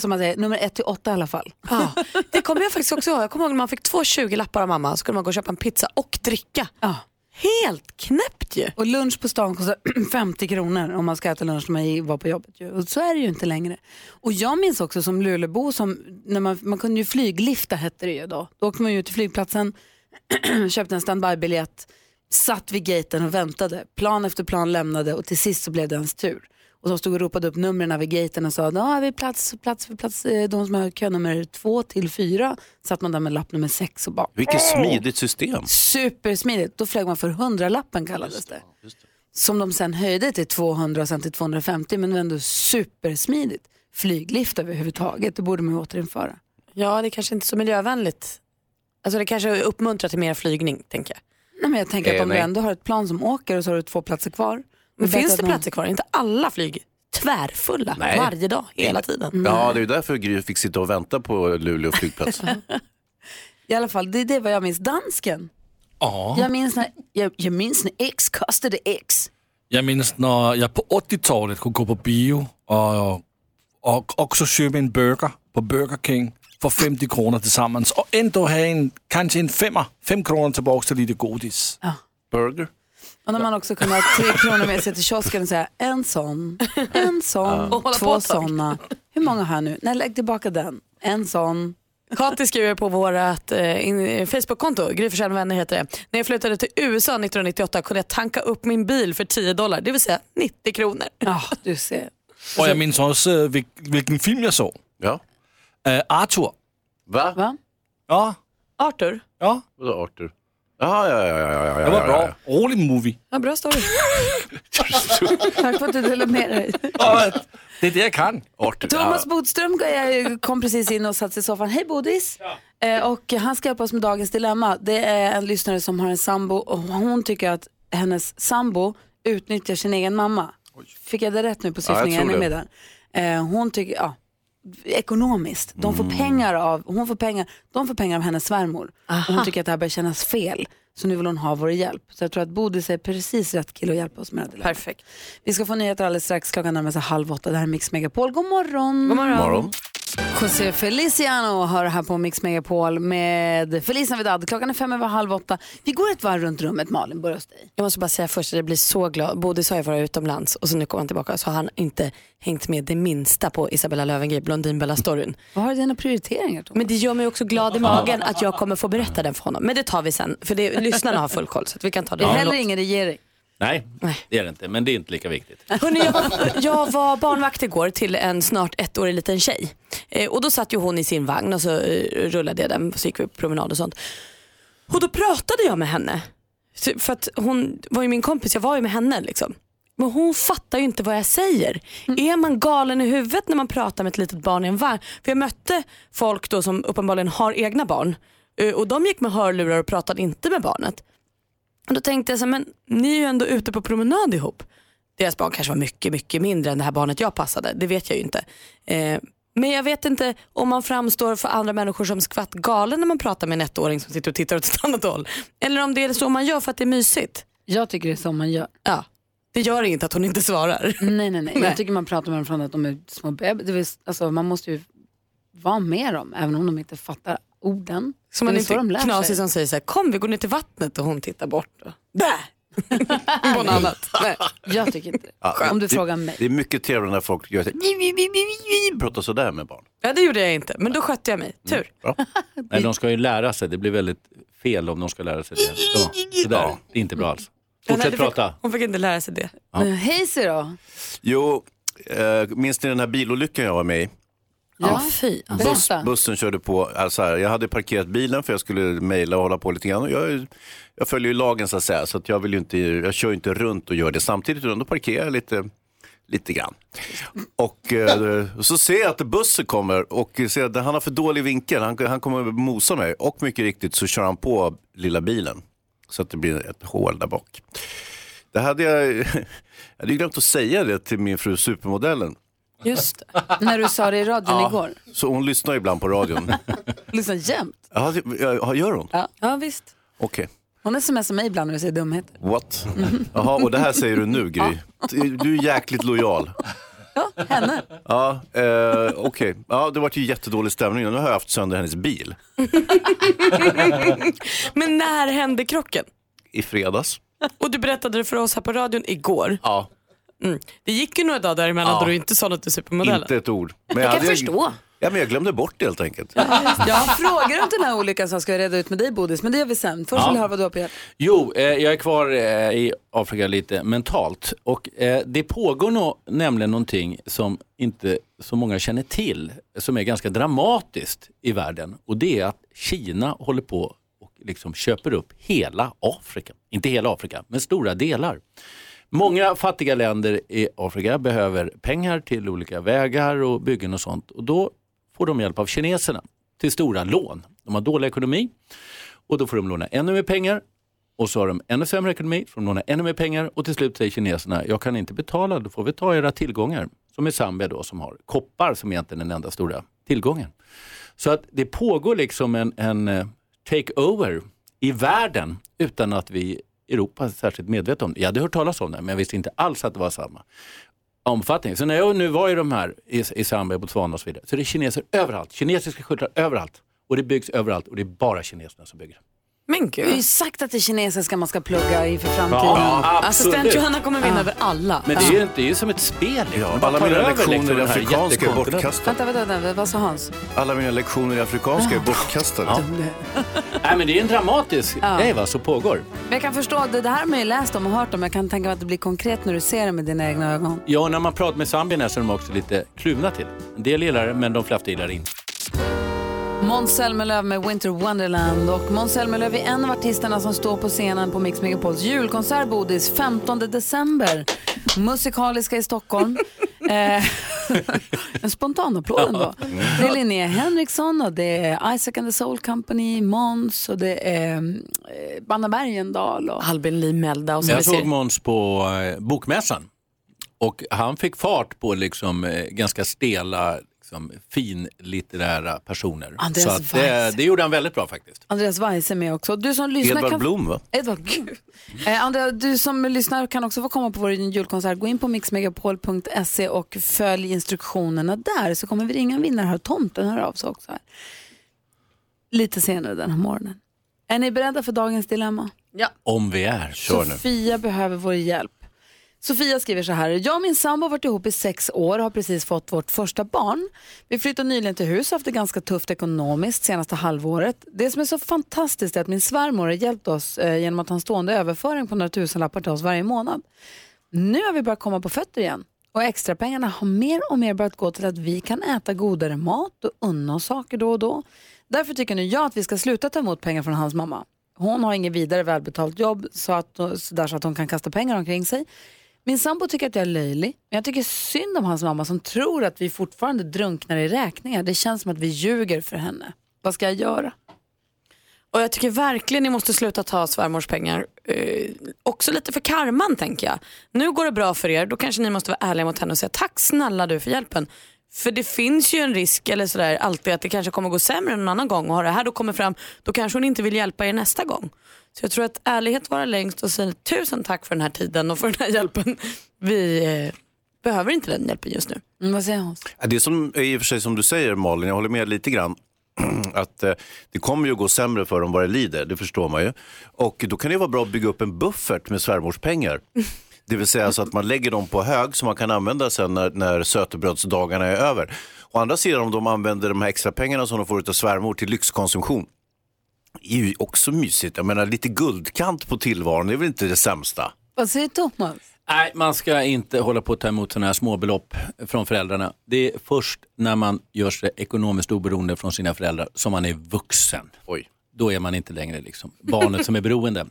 Som man säger, nummer 1 till 8 i alla fall. Ja, det kommer jag faktiskt också ihåg. Jag kommer ihåg när man fick två 20-lappar av mamma så kunde man gå och köpa en pizza och dricka. Ja. Helt knäppt ju. Och lunch på stan kostar 50 kronor om man ska äta lunch när man var på jobbet. ju. Och så är det ju inte längre. Och jag minns också som Lulebo, som, när man, man kunde ju flyglifta hette det ju då. Då åkte man ju till flygplatsen, köpte en standbybiljett, satt vid gaten och väntade. Plan efter plan lämnade och till sist så blev det ens tur. Och de stod och ropade upp numren vid gaten och sa, har vi plats, plats för plats, eh, de som har könummer två till fyra. Satt man där med lapp nummer sex och bara, Vilket smidigt system. Supersmidigt. Då flög man för 100-lappen kallades det. Som de sen höjde till 200 och sen till 250 men det var ändå supersmidigt. Flyglift överhuvudtaget, det borde man ju återinföra. Ja, det är kanske inte är så miljövänligt. Alltså det kanske uppmuntrar till mer flygning, tänker jag. Nej, men jag tänker att Eh, om nej. du ändå har ett plan som åker och så har du två platser kvar. Men finns det platser kvar? Inte alla flyg tvärfulla Nej. varje dag, hela tiden? Ja, det är därför Gry fick sitta och vänta på Luleå flygplats. I alla fall, det är det vad jag minns. Dansken. Ja. Jag, minns när, jag, jag minns när X kostade X. Jag minns när jag på 80-talet kunde gå på bio och, och också köpa en burger på Burger King för 50 kronor tillsammans och ändå ha en, kanske en femma, fem kronor tillbaka till lite godis. Burger? Och när man också kunde ha tre kronor med sig till kiosken och säga en sån, en sån, på två såna. Hur många har jag nu? Nej, lägg tillbaka den. En sån. Kati skriver på vårt eh, in- Facebook-konto, Gry vänner heter det. När jag flyttade till USA 1998 kunde jag tanka upp min bil för 10 dollar, det vill säga 90 kronor. Ja, du ser. Och jag minns också äh, vil, vilken film jag såg. Ja. Äh, Arthur. Va? Va? Ja. Arthur? Ja. Vadå Arthur? Ja, ja, ja, ja, ja, Det var ja, bra. ja. Rolig movie. Ja, bra story. Tack för att du delade med dig. Ja, det är det jag kan. Arthur, Thomas Bodström eh, kom precis in och satte sig i soffan. Hej Bodis! Eh, Och han ska hjälpa oss med dagens dilemma. Det är en lyssnare som har en sambo och hon tycker att hennes sambo utnyttjar sin egen mamma. Fick jag det rätt nu på Ja, jag syftningen? tror Är ni det. med där? Eh, Hon tycker, ja, ekonomiskt. De får pengar av, hon får pengar, de får pengar av hennes svärmor. Och hon tycker att det här börjar kännas fel. Så nu vill hon ha vår hjälp. Så jag tror att Bodis är precis rätt kille att hjälpa oss med det. Perfekt. Vi ska få nyheter alldeles strax. Klockan närmar sig halv åtta. Det här är Mix Megapol. God morgon! God morgon. Morgon. José Feliciano hör här på Mix Megapol med Felicia Vidad. Klockan är fem över halv åtta. Vi går ett varv runt rummet. Malin, börja hos dig. Jag måste bara säga först att jag blir så glad. Bodis har ju varit utomlands och så nu kommer han tillbaka så har han inte hängt med det minsta på Isabella Löwengrip, Blondinbella-storyn. Vad har dina prioriteringar? Thomas? Men det gör mig också glad i magen att jag kommer få berätta den för honom. Men det tar vi sen, för det, lyssnarna har full koll så att vi kan ta det. Det är heller ingen regering. Nej, det är det inte. Men det är inte lika viktigt. Hörrni, jag, jag var barnvakt igår till en snart ettårig liten tjej. Eh, och då satt ju hon i sin vagn och så eh, rullade jag den så gick vi på promenad och sånt. Och då pratade jag med henne. Så- För att hon var ju min kompis, jag var ju med henne liksom. Men hon fattar ju inte vad jag säger. Är man galen i huvudet när man pratar med ett litet barn i en vagn? För jag mötte folk då som uppenbarligen har egna barn. Eh, Och de gick med hörlurar och pratade inte med barnet. Och då tänkte jag så här, men ni är ju ändå ute på promenad ihop. Deras barn kanske var mycket, mycket mindre än det här barnet jag passade. Det vet jag ju inte. Eh, men jag vet inte om man framstår för andra människor som skvatt galen när man pratar med en ettåring som sitter och tittar åt ett annat håll. Eller om det är så man gör för att det är mysigt. Jag tycker det är så man gör. Ja, det gör inget att hon inte svarar. Nej, nej, nej. Jag tycker man pratar med dem från att de är små bebisar. Alltså, man måste ju vara med dem, även om de inte fattar orden. Så man de inte lär knasig sig. som säger så här, kom vi går ner till vattnet och hon tittar bort. Och, Där! på något annat. Nej. Jag tycker inte det. Ja, Om du det, frågar mig. Det är mycket trevligare när folk gör så här, pratar sådär med barn. Ja det gjorde jag inte, men då skötte jag mig. Tur. Nej, de ska ju lära sig. Det blir väldigt fel om de ska lära sig det. Så, så där. Det är inte bra alls. Ja, Fortsätt fick- prata. Hon fick inte lära sig det. Ja. Hayesy då? Jo, eh, minns ni den här bilolyckan jag var med i? Ja, fy. Buss, bussen körde på, alltså här, jag hade parkerat bilen för jag skulle mejla och hålla på lite grann. Jag, jag följer ju lagen så att säga, så att jag, vill inte, jag kör inte runt och gör det samtidigt, utan då parkerar jag lite, lite grann. Och eh, så ser jag att bussen kommer och ser att han har för dålig vinkel, han, han kommer mosa mig. Och mycket riktigt så kör han på lilla bilen, så att det blir ett hål där bak. Det hade jag, jag hade glömt att säga det till min fru supermodellen. Just När du sa det i radion Ja, igår. Så hon lyssnar ibland på radion. Lyssna jämt. Ja, det- ja, gör hon? Ja, ja visst. Okej. Hon smsar mig ibland när du säger dumheter. What? Jaha, och det här säger du nu Gry. Du är jäkligt lojal. Henne. Ja, eh, okej. Ja, det var ju jättedålig stämning. Nu har jag haft sönder hennes bil Men när hände krocken? i fredags. Och du berättade det för oss här på radion igår. Ja, Mm. Det gick ju några dagar däremellan Ja. då du inte sa något till supermodellen. inte ett ord. Men Jag kan hade- förstå. Ja, men jag glömde bort det helt enkelt. Jag frågar om den här olyckan så ska jag reda ut med dig Bodis, men det gör vi sen. Först Ja. vill jag höra vad du har på hjärtat. Jo, eh, jag är kvar eh, i Afrika lite mentalt. Och eh, det pågår nå- nämligen någonting som inte så många känner till, som är ganska dramatiskt i världen. Och det är att Kina håller på och liksom köper upp hela Afrika. Inte hela Afrika, men stora delar. Många fattiga länder i Afrika behöver pengar till olika vägar och byggen och sånt. Och då får de hjälp av kineserna till stora lån. De har dålig ekonomi och då får de låna ännu mer pengar och så har de ännu sämre ekonomi, får de låna ännu mer pengar och till slut säger kineserna, jag kan inte betala, då får vi ta era tillgångar. Som i Zambia då som har koppar som egentligen är den enda stora tillgången. Så att det pågår liksom en, en eh, take-over i världen utan att vi Europa särskilt medvetna om det. Jag hade hört talas om det men jag visste inte alls att det var samma omfattning. Så när jag nu var i de här i, i Zambia, Botswana och så vidare så är det kineser överallt. Kinesiska skyltar överallt. Och det byggs överallt och det är bara kineserna som bygger. Men Du har ju sagt att det kinesiska man ska plugga inför framtiden. Ja, Assistent. Johanna kommer vinna Ja. över alla. Men det är ju inte, det är ju som ett spel. liksom. Ja, alla tar mina lektioner liksom i här afrikanska är bortkastade. Vänta, vänta, vänta, vad sa Hans? Alla mina lektioner i afrikanska är bortkastade. Ja. Nej men det är en dramatisk Ja. grej va, som pågår. Men jag kan förstå, det, det här har man ju läst om och hört om. Jag kan tänka mig att det blir konkret när du ser det med dina egna ögon. Ja, när man pratar med zambierna så är de också lite kluvna till. En del gillar det, men de flesta gillar det inte. Måns Zelmerlöw med Winter Wonderland. Och Måns Zelmerlöw är en av artisterna som står på scenen på Mix Megapols julkonsert Bodis 15 december. Musikaliska i Stockholm. eh, en spontan applåd ändå. Det är Linnea Henriksson och det är Isaac and the Soul Company, Måns och det är eh, Banna Bergendahl. Och... Albin Lee Melda och så Jag såg Måns på eh, Bokmässan och han fick fart på liksom, eh, ganska stela liksom, finlitterära personer. Andreas Så att det, Weiss. det gjorde han väldigt bra faktiskt. Andreas Weiss är med också. Du som lyssnar Edvard kan... Blom va? Edvard Blom. Eh, Andrea, du som lyssnar kan också få komma på vår julkonsert. Gå in på mixmegapol.se och följ instruktionerna där så kommer vi ringa en vinnare här. Tomten hör av sig också här. Lite senare den här morgonen. Är ni beredda för dagens dilemma? Ja. Om vi är. Sofia behöver vår hjälp. Sofia skriver så här. Jag och min sambo har varit ihop i sex år och har precis fått vårt första barn. Vi flyttade nyligen till hus och har haft det ganska tufft ekonomiskt senaste halvåret. Det som är så fantastiskt är att min svärmor har hjälpt oss eh, genom att ha en stående överföring på några tusenlappar till oss varje månad. Nu har vi börjat komma på fötter igen och extra pengarna har mer och mer börjat gå till att vi kan äta godare mat och unna oss saker då och då. Därför tycker nu jag att vi ska sluta ta emot pengar från hans mamma. Hon har inget vidare välbetalt jobb så, att, så, där så att hon kan kasta pengar omkring sig. Min sambo tycker att jag är löjlig, men jag tycker synd om hans mamma som tror att vi fortfarande drunknar i räkningar. Det känns som att vi ljuger för henne. Vad ska jag göra? Och jag tycker verkligen ni måste sluta ta svärmors pengar. Eh, också lite för karman tänker jag. Nu går det bra för er, då kanske ni måste vara ärliga mot henne och säga tack snälla du för hjälpen. För det finns ju en risk eller sådär alltid att det kanske kommer gå sämre någon annan gång och har det här då kommer fram då kanske hon inte vill hjälpa er nästa gång. Så jag tror att ärlighet vara längst och säga tusen tack för den här tiden och för den här hjälpen. Vi eh, behöver inte den hjälpen just nu. Mm, vad säger Hans? Det är som, i och för sig som du säger Malin, jag håller med lite grann. Att eh, det kommer ju att gå sämre för dem vad det lider, det förstår man ju. Och då kan det vara bra att bygga upp en buffert med svärmors pengar. Det vill säga så att man lägger dem på hög som man kan använda sen när, när sötebrödsdagarna är över. Å andra sidan om de använder de här extra pengarna som de får av svärmor till lyxkonsumtion. Det är ju också mysigt. Jag menar lite guldkant på tillvaron, det är väl inte det sämsta. Vad säger Thomas? Nej, man ska inte hålla på att ta emot sådana här småbelopp från föräldrarna. Det är först när man gör sig ekonomiskt oberoende från sina föräldrar som man är vuxen. Oj. Då är man inte längre liksom barnet som är beroende.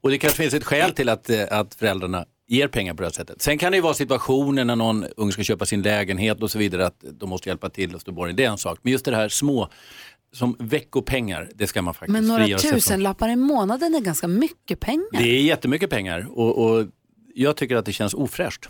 Och det kanske finns ett skäl till att, eh, att föräldrarna ger pengar på det här sättet. Sen kan det ju vara situationer när någon ung ska köpa sin lägenhet och så vidare att de måste hjälpa till och stå borgen. Det är en sak. Men just det här små, som veckopengar, det ska man faktiskt Men några tusenlappar i månaden är ganska mycket pengar. Det är jättemycket pengar och, och jag tycker att det känns ofräscht.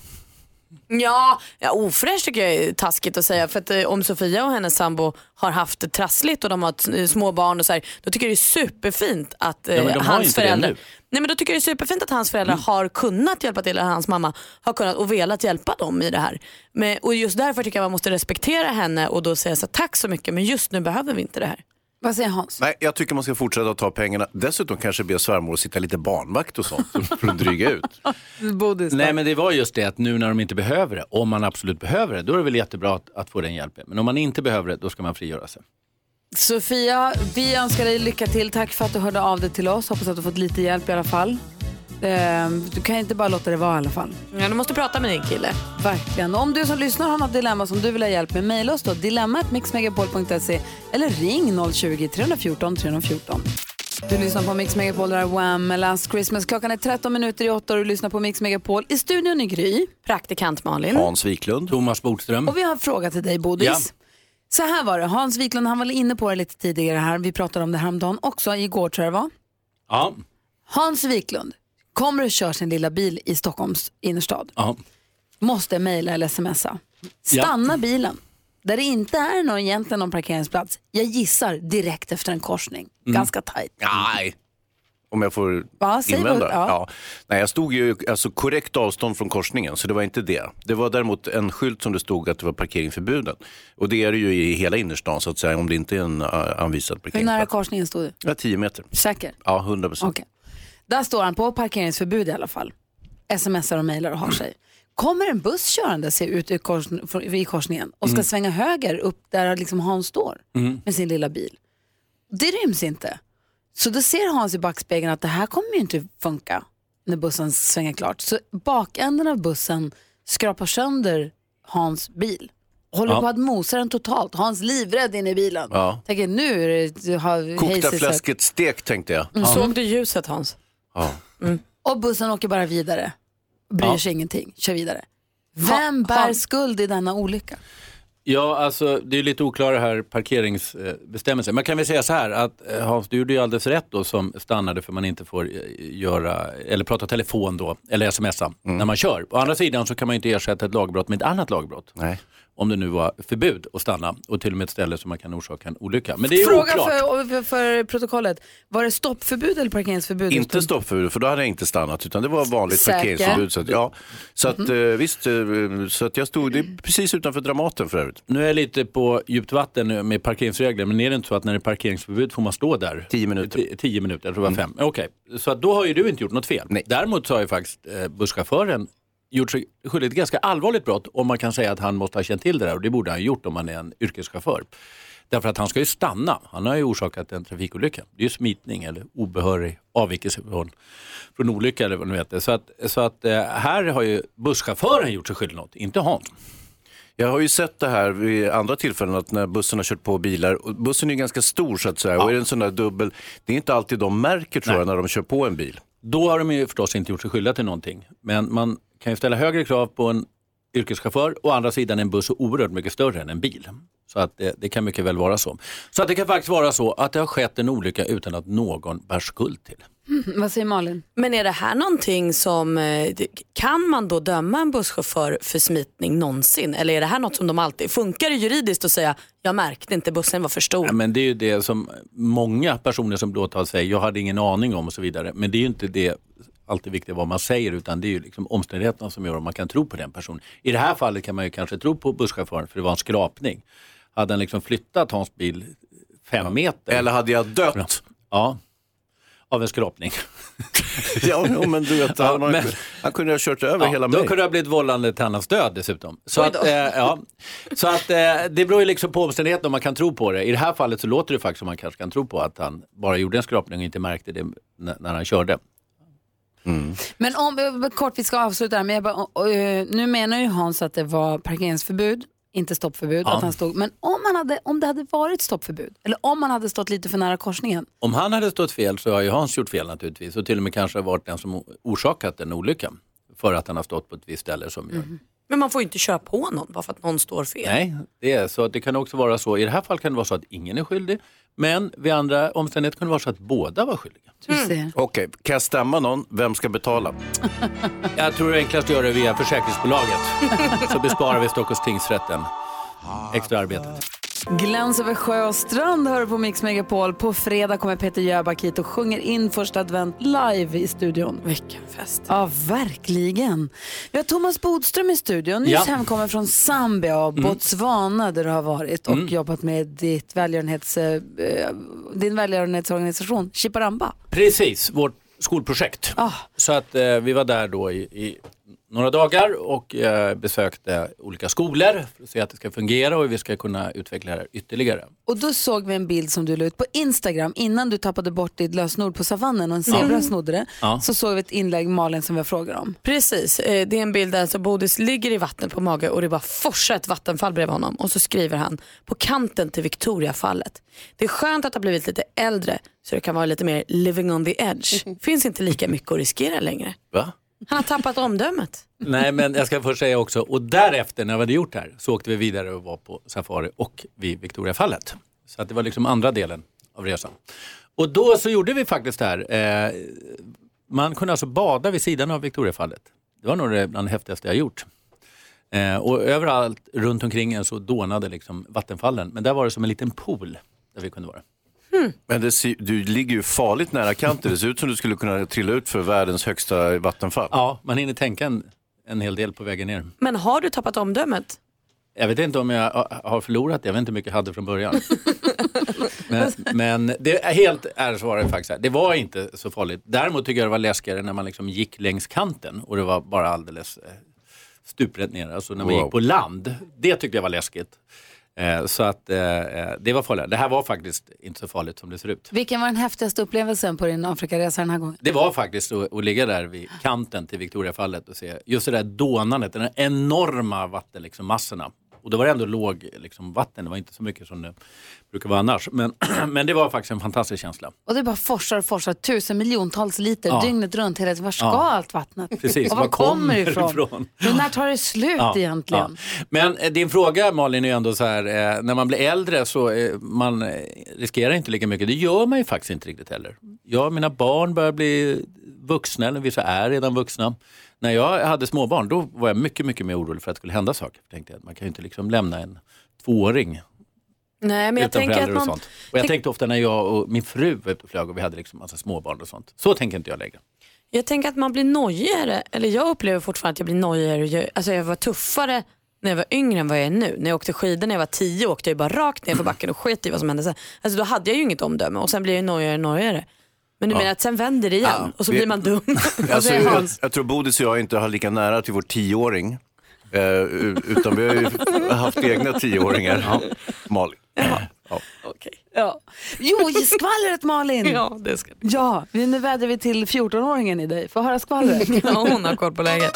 Ja, ja ofräscht tycker jag är taskigt att säga. För att eh, om Sofia och hennes sambo har haft det trassligt och de har eh, små barn och så här, då tycker jag det är superfint att eh, Ja, men de har hans inte det föräldrar nu. Nej, men då tycker jag det är superfint att hans föräldrar har kunnat hjälpa till, eller hans mamma har kunnat och velat hjälpa dem i det här. Men, och just därför tycker jag man måste respektera henne och då säga så här, tack så mycket men just nu behöver vi inte det här. Vad säger Hans? Nej, jag tycker man ska fortsätta att ta pengarna. Dessutom kanske be svärmor att sitta lite barnvakt och sånt för att dryga ut. Nej men det var just det att nu när de inte behöver det, om man absolut behöver det, då är det väl jättebra att, att få den hjälpen. Men om man inte behöver det, då ska man frigöra sig. Sofia, vi önskar dig lycka till. Tack för att du hörde av dig till oss. Hoppas att du fått lite hjälp i alla fall. Eh, Du kan inte bara låta det vara i alla fall. Ja, du måste prata med din kille. Verkligen. Om du som lyssnar har något dilemma som du vill ha hjälp med, mejla oss då. Dilemmatmixmegapol.se eller ring 020-314 314. Du lyssnar på Mix Megapol, där är Wham! Last Christmas. Klockan är 13 minuter i 8 och du lyssnar på Mix Megapol. I studion i Gry. Praktikant Malin. Hans Wiklund. Thomas Bodström. Och vi har en fråga till dig, Bodis. Ja. Så här var det, Hans Wiklund han var inne på det lite tidigare här. Vi pratade om det här om dagen också, igår tror jag det var. Ja. Hans Wiklund kommer och kör sin lilla bil i Stockholms innerstad. ja. Måste mejla eller smsa. Stanna bilen där det inte är någon, egentligen någon parkeringsplats. Jag gissar direkt efter en korsning. Mm. Ganska tajt. Nej. Om jag får Va, invända? vad- ja. Nej, jag stod ju alltså, korrekt avstånd från korsningen, så det var inte det. Det var däremot en skylt som det stod att det var parkering förbjuden. Och det är det ju i hela innerstan, så att säga, om det inte är en uh, anvisad Hur parkeringsplats. nära korsningen stod du? Ja, 10 meter. Säker? Ja, 100 procent. Där står han på parkeringsförbud i alla fall. Smsar och mejlar och har sig. Kommer en buss körande sig ut i, kors, i korsningen och ska Mm. svänga höger upp där liksom Hans står Mm. med sin lilla bil. Det ryms inte. Så då ser Hans i backspegeln att det här kommer ju inte funka när bussen svänger klart. Så bakänden av bussen skrapar sönder Hans bil. Håller Ja. på att mosa den totalt. Hans livrädd inne i bilen. Ja. Tänker nu är det, har Kokta fläsket stek tänkte jag. Mm. Såg du ljuset Hans? Ja. Och bussen åker bara vidare. Bryr Ja. sig ingenting, kör vidare. Vem bär skuld i denna olycka? Ja, alltså det är lite oklara här parkeringsbestämmelser. Man kan väl säga så här att eh, Hans, du gjorde ju alldeles rätt då som stannade för man inte får eh, göra, eller prata telefon då, eller smsa när man kör. Å andra sidan så kan man inte ersätta ett lagbrott med ett annat lagbrott. Nej. Om det nu var förbud att stanna och till och med ett ställe som man kan orsaka en olycka. Men det är Fråga för, för, för protokollet. Var det stoppförbud eller parkeringsförbud? Inte stoppförbud, för då hade jag inte stannat, utan det var vanligt Säker? parkeringsförbud. Så att, ja, så att, eh, visst, eh, så att jag stod det är precis utanför Dramaten för övrigt. Nu är jag lite på djupt vatten med parkeringsregler, men är det inte så att när det är parkeringsförbud får man stå där? Tio minuter. Ti- Tio minuter, jag tror det var fem. Okej, så att då har ju du inte gjort något fel. Däremot så har ju faktiskt eh, busschauffören gjort sig skyldig till ganska allvarligt brott om man kan säga att han måste ha känt till det där och det borde han ha gjort om han är en yrkeschaufför. Därför att han ska ju stanna. Han har ju orsakat en trafikolycka. Det är ju smitning eller obehörig avvikelse från, från olycka eller vad nu heter. Så att, så att eh, här har ju busschauffören gjort sig skyldig till något, inte Hans. Jag har ju sett det här vid andra tillfällen att när bussen har kört på bilar, bussen är ju ganska stor så att säga, och är det en sån där dubbel, det är inte alltid de märker tror jag när de kör på en bil. Då har de ju förstås inte gjort sig skyldiga till någonting. Men man kan ju ställa högre krav på en yrkeschaufför. Å andra sidan är en buss oerhört mycket större än en bil. Så att det, det kan mycket väl vara så. Så att det kan faktiskt vara så att det har skett en olycka utan att någon bär skuld till. Mm, vad säger Malin? Men är det här någonting som, eh, kan man då döma en busschaufför för smitning någonsin? Eller är det här något som de alltid, funkar det juridiskt att säga jag märkte inte, bussen var för stor? Ja, men det är ju det som många personer som blir åtalade säger, jag hade ingen aning om och så vidare. Men det är ju inte det alltid viktigt vad man säger utan det är ju liksom omständigheterna som gör om man kan tro på den personen. I det här fallet kan man ju kanske tro på busschauffören för det var en skrapning. Hade han liksom flyttat Hans bil fem meter. Eller hade jag dött? Ja, av en skrapning. ja, men du vet, han, men- han kunde ha kört över Ja, hela då mig. kunde det ha blivit vållande till annans död dessutom. Så att, då. eh, ja, så att eh, det beror ju liksom på omständigheterna om man kan tro på det. I det här fallet så låter det faktiskt som man kanske kan tro på att han bara gjorde en skrapning och inte märkte det när, när han körde. Men om, kort vi ska avsluta här, men jag bara, eh, nu menar ju Hans att det var parkeringsförbud, inte stoppförbud. Ja. Att han stod, men om, man hade, om det hade varit stoppförbud, eller om man hade stått lite för nära korsningen, Om han hade stått fel så har ju Hans gjort fel naturligtvis och till och med kanske varit den som orsakat en olycka för att han har stått på ett visst ställe som gör. Men man får ju inte köra på någon bara för att någon står fel. Nej, det är så det kan också vara så. I det här fallet kan det vara så att ingen är skyldig, men vid andra omständigheter kan det vara så att båda var skyldiga. Okej, kan jag stämma någon? Vem ska betala? Jag tror det är enklast att göra det via försäkringsbolaget. så besparar vi Stockholms tingsrätten extra arbetet. Gläns över sjö och strand hör du på Mix Megapol. På fredag kommer Peter Jöback hit och sjunger in första advent live i studion. Vilken fest. Ja, verkligen. Vi har Thomas Bodström i studion, nyss Ja. hemkommen från Zambia och Botswana där du har varit och Mm. jobbat med ditt välgörenhets, eh, din välgörenhetsorganisation Chiparamba. Precis, vårt skolprojekt. Så att eh, vi var där då i, i några dagar och eh, besökte olika skolor för att se att det ska fungera och hur vi ska kunna utveckla det här ytterligare. Och då såg vi en bild som du la ut på Instagram innan du tappade bort ditt lösenord på savannen och en zebra Ja. snodde det. Ja. Så såg vi ett inlägg Malin som vi frågar om. Precis, eh, det är en bild där alltså Bodis ligger i vattnet på mage och det bara forsar ett vattenfall bredvid honom och så skriver han på kanten till Victoriafallet. Det är skönt att ha blivit lite äldre så det kan vara lite mer living on the edge. Finns inte lika mycket att riskera längre. Va? Han har tappat omdömet. Nej men jag ska först säga också, och därefter när vi hade gjort det här så åkte vi vidare och var på safari och vid Victoriafallet. Så att det var liksom andra delen av resan. Och då så gjorde vi faktiskt det här. Eh, man kunde alltså bada vid sidan av Victoriafallet. Det var nog det bland det häftigaste jag gjort. Eh, och överallt runt omkring en så dånade liksom vattenfallen. Men där var det som en liten pool där vi kunde vara. Men det, ser- du ligger ju farligt nära kanten. Det ser ut som du skulle kunna trilla ut för världens högsta vattenfall. Ja, man hinner tänka en, en hel del på vägen ner. Men har du tappat omdömet? Jag vet inte om jag har- förlorat det, jag vet inte hur mycket jag hade från början. men, men det är helt ärligt svaret faktiskt, här, det var inte så farligt. Däremot tycker jag det var läskigare när man liksom gick längs kanten och det var bara alldeles eh, stuprätt ner, alltså när man Wow. gick på land. Det tyckte jag var läskigt. Eh, så att eh, eh, det var farligt. Det här var faktiskt inte så farligt som det ser ut. Vilken var den häftigaste upplevelsen på din Afrikaresa den här gången? Det var faktiskt att, att ligga där vid kanten till Victoriafallet och se just det där dånandet, de enorma vattenmassorna. Och då var det ändå låg liksom, vatten, det var inte så mycket som det brukar vara annars. Men, men det var faktiskt en fantastisk känsla. Och det bara forsar och forsar tusen miljontals liter Ja. dygnet runt. Hela. Var ska Ja. allt vattnet? Precis, och var var kommer det ifrån? Men när tar det slut Ja, egentligen? ja. Men eh, din fråga Malin är ju ändå så här, eh, när man blir äldre så eh, man eh, riskerar inte lika mycket. Det gör man ju faktiskt inte riktigt heller. Jag och mina barn börjar bli vuxna, eller vissa är redan vuxna. När jag hade småbarn då var jag mycket, mycket mer orolig för att det skulle hända saker. Jag tänkte att man kan ju inte liksom lämna en tvååring Nej, men jag utan föräldrar och man... sånt. Och jag tänkte ofta när jag och min fru var ute och flög och vi hade liksom massa småbarn och sånt. Så tänker inte jag längre. Jag tänker att man blir nojigare, eller jag upplever fortfarande att jag blir nojigare. Jag, alltså jag var tuffare när jag var yngre än vad jag är nu. När jag åkte skidor när jag var tio åkte jag bara rakt ner för backen och sket i vad som hände sen. Alltså då hade jag ju inget omdöme och sen blir jag nojigare och nojigare. Men du Ja. menar att sen vänder det igen Ja. och så Vi- blir man dum. Alltså, jag, Hans? jag tror Bodis och jag inte har lika nära till vår tioåring. Eh, u- utan vi har ju haft egna tioåringar. Malin. Ja. Ja. Jo, skvallret Malin! Ja, det ska Ja, nu vädrar vi till 14-åringen i dig. Få höra skvallret. Ja, hon har koll på läget.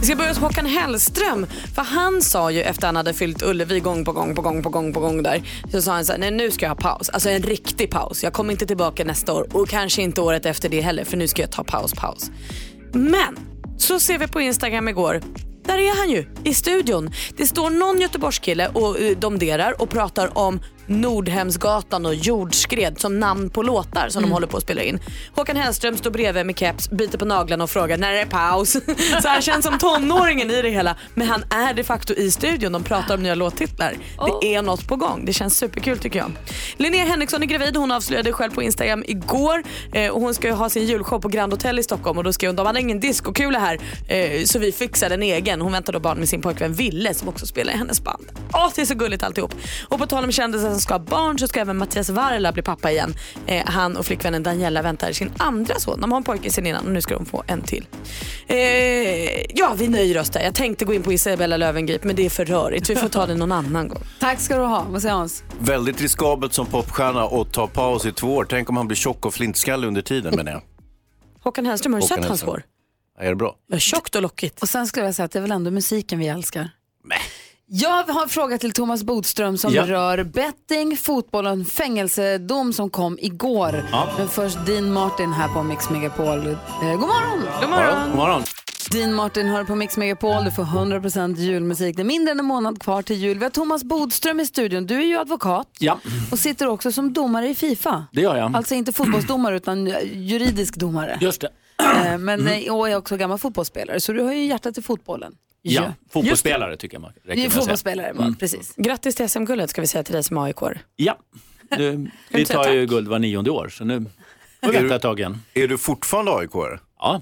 Vi ska börja hos Håkan Hellström. För han sa ju efter han hade fyllt Ullevi gång på gång på gång på gång på gång där. Så sa han så här, nej nu ska jag ha paus. Alltså en riktig paus. Jag kommer inte tillbaka nästa år och kanske inte året efter det heller för nu ska jag ta paus, paus. Men så ser vi på Instagram igår. Där är han ju, i studion. Det står någon Göteborgskille och eh, domderar och pratar om Nordhemsgatan och jordskred som namn på låtar som de håller på att spela in. Håkan Hellström står bredvid med keps, biter på naglarna och frågar när är det paus? Så han känns som tonåringen i det hela. Men han är de facto i studion, de pratar om nya låttitlar. Det är något på gång, det känns superkul tycker jag. Linnea Henriksson är gravid, hon avslöjade själv på Instagram igår. Eh, och hon ska ha sin julshow på Grand Hotel i Stockholm och då skrev hon de hade ingen diskokula här eh, så vi fixade en egen. Hon väntar då barn med sin pojkvän Ville som också spelar i hennes band. Åh, det är så gulligt alltihop. Och på tal om kändisar som ska ha barn så ska även Mattias Varela bli pappa igen. Eh, han och flickvännen Daniela väntar sin andra son. De har en pojke sen innan och nu ska de få en till. Eh, ja, vi nöjer oss där. Jag tänkte gå in på Isabella Löwengrip men det är för rörigt. Vi får ta det någon annan gång. Tack ska du ha. Vad säger Hans? Väldigt riskabelt som popstjärna att ta paus i två år. Tänk om han blir tjock och flintskallig under tiden menar jag. Håkan Hellström, har du sett hans hår? Ja, Är det bra? Ja, tjockt och lockigt. Och sen skulle jag säga att det är väl ändå musiken vi älskar. Jag har en fråga till Thomas Bodström som Ja. rör betting, fotboll och en fängelsedom som kom igår. Ja. Men först Dean Martin här på Mix Megapol. Eh, god morgon! God morgon. God morgon. Dean Martin hör på Mix Megapol. Du får 100% julmusik. Det är mindre än en månad kvar till jul. Vi har Thomas Bodström i studion. Du är ju advokat Ja, och sitter också som domare i Fifa. det gör jag. Alltså inte fotbollsdomare utan eh, juridisk domare. Just det. Eh, Men eh, och är också gammal fotbollsspelare så du har ju hjärtat i fotbollen. Ja, fotbollsspelare tycker jag man räcker Det är med fotbollsspelare bara, precis. Grattis till SM-guldet ska vi säga till dig som aik Ja, du, vi tar ju guld var nionde år så nu får vi Är vänta du- ett tag igen. Är du fortfarande aik Ja,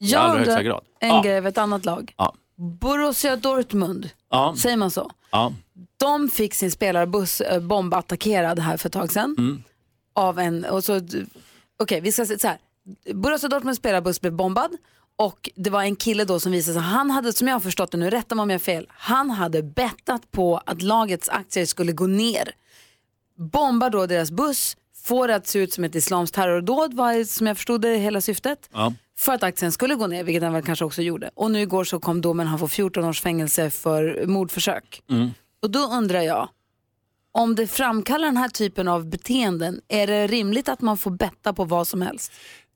i allra högsta grad. en Ja. grej av ett annat lag. Ja. Borussia Dortmund, Ja, säger man så? ja. De fick sin spelarbuss eh, bombattackerad här för ett tag sedan. Mm. Av en, och så, okej vi ska säga så här. Borussia Dortmunds spelarbuss blev bombad och det var en kille då som visade sig, han hade, som jag har förstått det nu, rätta mig om jag har fel, han hade bettat på att lagets aktier skulle gå ner. Bombar då deras buss, får det att se ut som ett islamskt terrordåd var som jag förstod det hela syftet. ja. För att aktien skulle gå ner, vilket den väl kanske också gjorde. Och nu igår så kom domen, han får 14 års fängelse för mordförsök. Mm. Och då undrar jag, om det framkallar den här typen av beteenden, är det rimligt att man får betta på vad som helst?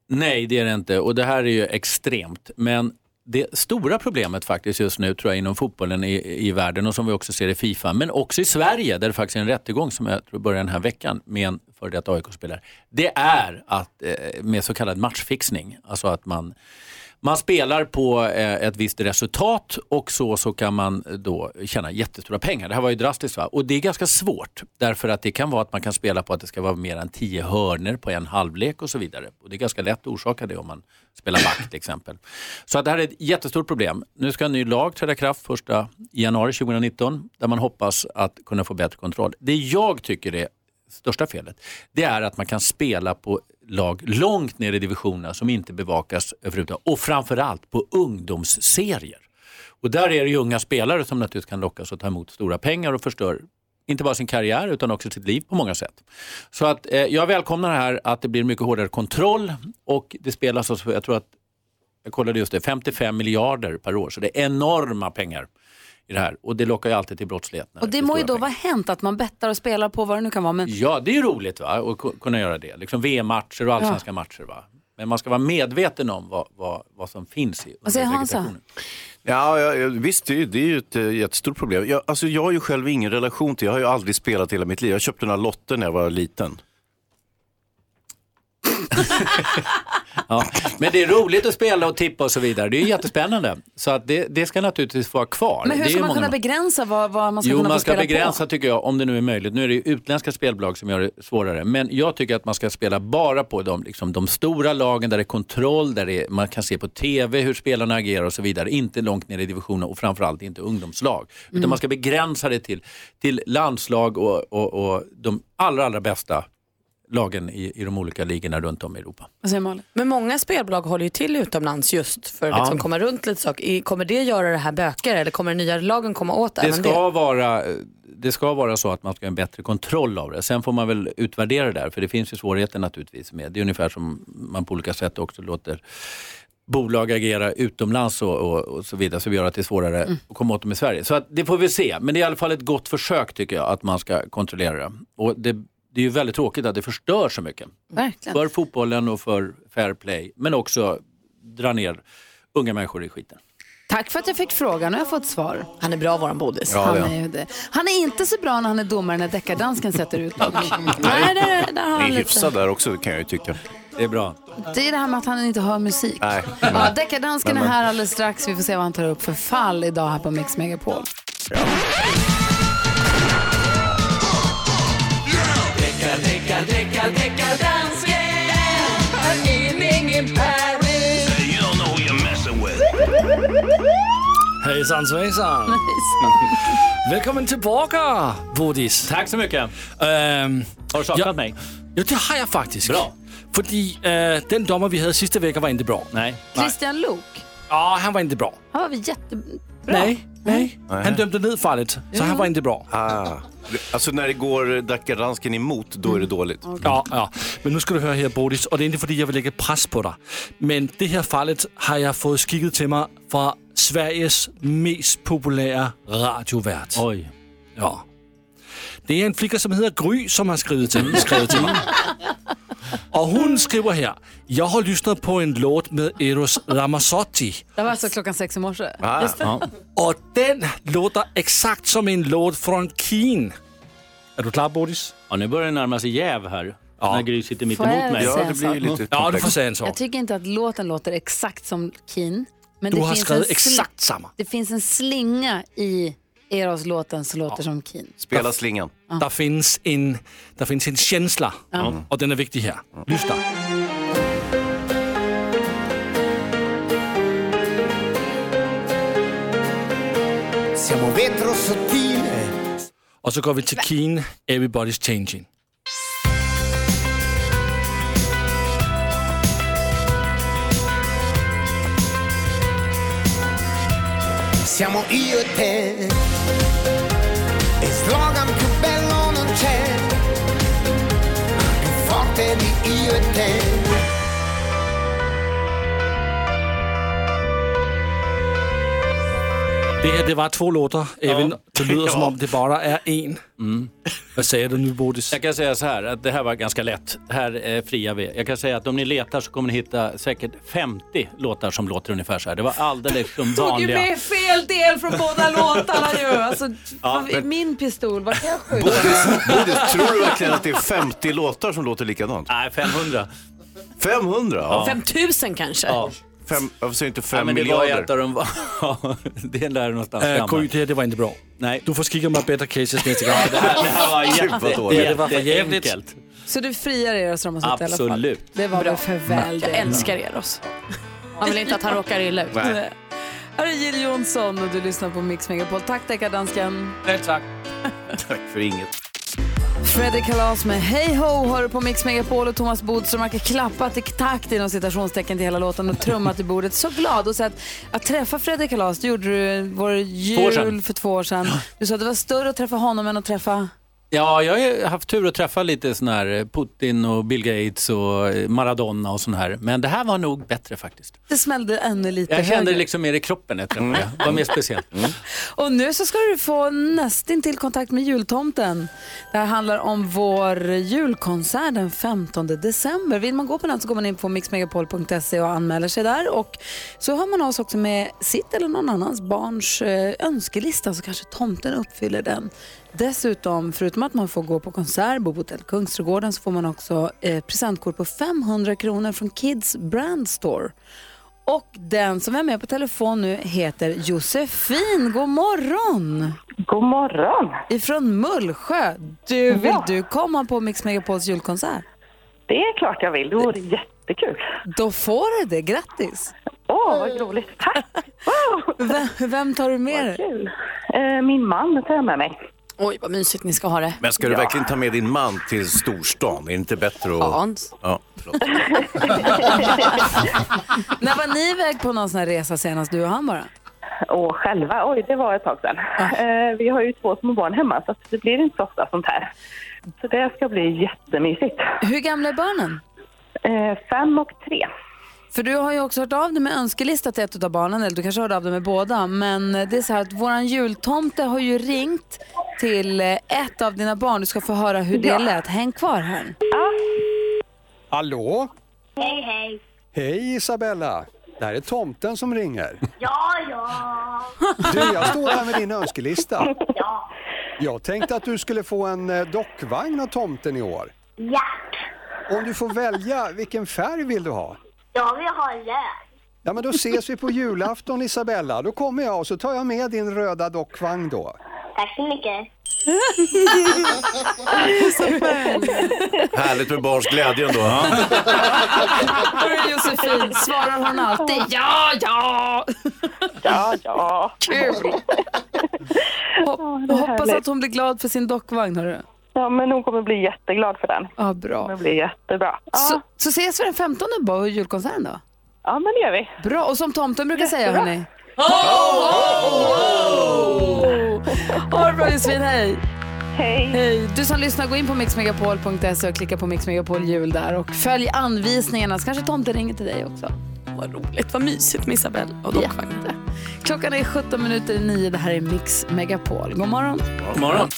Nej, det är det inte och det här är ju extremt. Men det stora problemet faktiskt just nu tror jag inom fotbollen i, i världen och som vi också ser i Fifa, men också i Sverige där det faktiskt är en rättegång som jag tror börjar den här veckan med en före detta AIK-spelare. Det är att eh, med så kallad matchfixning, alltså att man man spelar på eh, ett visst resultat och så, så kan man då tjäna jättestora pengar. Det här var ju drastiskt va? och det är ganska svårt därför att det kan vara att man kan spela på att det ska vara mer än tio hörner på en halvlek och så vidare. Och det är ganska lätt att orsaka det om man spelar back till exempel. Så att det här är ett jättestort problem. Nu ska en ny lag träda i kraft 1 januari 2019 där man hoppas att kunna få bättre kontroll. Det jag tycker är största felet, det är att man kan spela på lag långt ner i divisionerna som inte bevakas överhuvudtaget och framförallt på ungdomsserier. Och där är det ju unga spelare som naturligtvis kan lockas att ta emot stora pengar och förstör inte bara sin karriär utan också sitt liv på många sätt. Så att eh, jag välkomnar det här att det blir mycket hårdare kontroll och det spelas, alltså, jag tror att, jag kollade just det, 55 miljarder per år så det är enorma pengar i det här. Och det lockar ju alltid till brottslighet. Och det må ju då vara hänt att man bettar och spelar på vad det nu kan vara. Men Ja, det är ju roligt va? att ku- kunna göra det. Liksom VM-matcher och allsvenska matcher. Va? Men man ska vara medveten om vad, vad, vad som finns i under Hansa? vegetationen. Ja, ja, ja, visst, det är, ju- det är ju ett eh, jättestort problem. Jag, alltså, jag har ju själv ingen relation till, jag har ju aldrig spelat hela mitt liv. Jag köpte några lotter när jag var liten. Ja. Men det är roligt att spela och tippa och så vidare. Det är jättespännande. Så att det, det ska naturligtvis vara kvar. Men hur det ska man många- kunna begränsa vad, vad man ska Jo, kunna man ska spela begränsa på? tycker jag, om det nu är möjligt. Nu är det ju utländska spelbolag som gör det svårare. Men jag tycker att man ska spela bara på de, liksom, de stora lagen där det är kontroll, där är, man kan se på TV hur spelarna agerar och så vidare. Inte långt ner i divisionen och framförallt inte ungdomslag. Utan Mm. man ska begränsa det till, till landslag och, och, och de allra, allra bästa lagen i, i de olika ligorna runt om i Europa. Men många spelbolag håller ju till utomlands just för att Ja. liksom komma runt lite saker. Kommer det göra det här bökigare eller kommer den nya lagen komma åt Det ska, vara, det ska vara så att man ska ha en bättre kontroll av det. Sen får man väl utvärdera det där, för det finns ju svårigheter naturligtvis med. Det är ungefär som man på olika sätt också låter bolag agera utomlands och, och, och så vidare, så vi gör att det är svårare att komma åt dem i Sverige. Så att det får vi se, men det är i alla fall ett gott försök tycker jag, att man ska kontrollera det. Och det, det är ju väldigt tråkigt att det förstör så mycket. Verkligen. För fotbollen och för fair play, men också dra ner unga människor i skiten. Tack för att jag fick frågan och jag har fått svar. Han är bra våran bodis. Ja, han, det är han. är ju det. han är inte så bra när han är domare när deckardansken sätter ut dock. Nej, där, där har Ni han är lite. hyfsad där också kan jag ju tycka. Det är bra. Det är det här med att han inte hör musik. Nej. Ja, deckardansken är här alldeles strax. Vi får se vad han tar upp för fall idag här på Mix Megapol. Hejsan svejsan! Välkommen tillbaka, Bodis. Tack så mycket. Um, har du saknat mig? Ja, det har jag faktiskt. Bra. Fordi uh, den domare vi hade sista veckan var inte bra. Nej. Christian Luuk, Ja, han var inte bra. han var väl jättebra? Nej, nej. Han dömde ned fallet, så han var inte bra. Ah. Alltså när det går deckardansken emot, då är det dåligt. Ja, ja. Men nu ska du höra här Bodis, och det är inte för att jag vill lägga press på dig. Men det här fallet har jag fått skickat till mig från Sveriges mest populära radiovärd. Oj. Ja. Det är en flicka som heter Gry som har skrivit till, skrivit till mig. Och hon skriver här, jag har lyssnat på en låt med Eros Ramazzotti. Det var alltså klockan sex i morse. Ah. Det. Ja. Och den låter exakt som en låt från Keen. Är du klar Bodis? Ja, nu börjar det närma sig jäv här. När Gry sitter mitt emot jag mig. säga en sak? Ja, du får säga en sak. Jag tycker inte att låten låter exakt som Keen. Men Du det har finns skrivit exakt samma. Det finns en slinga i Eros-låten som låter som Keen. Spela slingan. Der finns en, finns en känsla Ja. och den är viktig här. Lyssna. Siamo vetro sottile. Och så går vi till Keen, Everybody's Changing. Siamo io e te. Io e te. Det här det var två låtar, även det lyder som om det bara är en. Vad säger du nu Bodis? Jag kan säga så här, att det här var ganska lätt. Här eh, friar vi. Jag kan säga att om ni letar så kommer ni hitta säkert 50 låtar som låter ungefär så här. Det var alldeles som Tog ju vanliga. med fel del från båda låtarna ju. Alltså, Ja, men- Min pistol, vad kan jag skjuta? Bodis, tror du verkligen att det är 50 låtar som låter likadant? Nej, 500. 500? Ja. 5000 kanske? Ja. Fem, varför säger inte Ja, 5 men det var miljarder? ett av de... det är där någonstans Äh, framme. Det var inte bra. Nej. Du får skicka mig better cases nästa gång. Det här, det här var Gud, vad jätte, dåligt. Det var för jävligt. jätteenkelt. Så du friar Eros Ramazzotti i alla fall? Absolut. Det var väl för väl Jag det. älskar Eros. Man vill inte att han råkar illa ut. Nej. Här är Jill Johnson och du lyssnar på Mix Megapol. Tack deckardansken. Nej, tack. Tack för inget. Fredrik Kalas med Hej Ho hör du på Mix Megapol och Thomas Bodström har klappat i takt inom citationstecken till hela låten och trummat i bordet. Så glad och så att, att träffa Fredrik Kalas, det gjorde du vår år jul sedan. för två år sedan. Du sa att det var större att träffa honom än att träffa Ja, jag har haft tur att träffa lite sån här eh, Putin och Bill Gates och eh, Maradona och sån här. Men det här var nog bättre faktiskt. Det smällde ännu lite Jag kände det liksom mer i kroppen när jag träffade det. Det var mer speciellt. Och nu så ska du få nästin till kontakt med jultomten. Det här handlar om vår julkonsert den 15 december. Vill man gå på den så går man in på mixmegapol.se och anmäler sig där. Och så har man oss också med sitt eller någon annans barns eh, önskelista så kanske tomten uppfyller den. Dessutom, förutom att man får gå på konsert, bo på hotell Kungsträdgården, så får man också eh, presentkort på 500 kronor från Kids Brand Store. Och den som är med på telefon nu heter Josefin. God morgon! God morgon! Ifrån Mullsjö. Du, vill Ja. du komma på Mix Megapols julkonsert? Det är klart jag vill. Det vore jättekul. Då får du det. Grattis! Åh, vad roligt. Tack! Vem, vem tar du med dig? Eh, min man tar jag med mig. Oj, vad mysigt ni ska ha det. Men ska du verkligen ta med din man till storstan? Är det inte bättre att... Hans. Ja, förlåt. När var ni iväg på någon sån här resa senast, du och han bara? Och själva, oj det var ett tag sedan. Eh, vi har ju två små barn hemma så att det blir inte så ofta sånt här. Så det ska bli jättemysigt. Hur gamla är barnen? Eh, fem och tre. För du har ju också hört av dig med önskelista till ett av barnen, eller du kanske hörde av dig med båda. Men det är så här att våran jultomte har ju ringt till eh, ett av dina barn. Du ska få höra hur det Ja. lät. Häng kvar här. Hallå? Hej, hej. Hej Isabella! Det här är tomten som ringer. Ja, ja. Du, jag står här med din önskelista. Ja. Jag tänkte att du skulle få en eh, dockvagn av tomten i år. Ja. Om du får välja, vilken färg vill du ha? Jag vill ha lök. Ja, men då ses vi på julafton Isabella. Då kommer jag och så tar jag med din röda dockvagn då. Tack så mycket. Härligt med barns glädje ändå. Hörru Josefin, svarar hon alltid ja, ja? Ja, ja. Kul! Hop- hoppas att hon blir glad för sin dockvagn, hörru. Ja, men hon kommer bli jätteglad för den. Ja, bra. Det kommer bli jättebra. Ja, Så, så ses vi den 15 på julkonserten då? ja men det gör vi. Bra, och som tomten brukar säga Jättebra. hörni. Ha det bra Josefin, hej! Hej! Hej! Du som lyssnar, gå in på mixmegapol.se och klicka på Mix Megapol jul där och följ anvisningarna så kanske tomten ringer till dig också. Vad roligt, vad mysigt med Isabelle och dockvagnen. Klockan är 17 minuter i nio. Det här är Mix Megapol. God morgon! God morgon.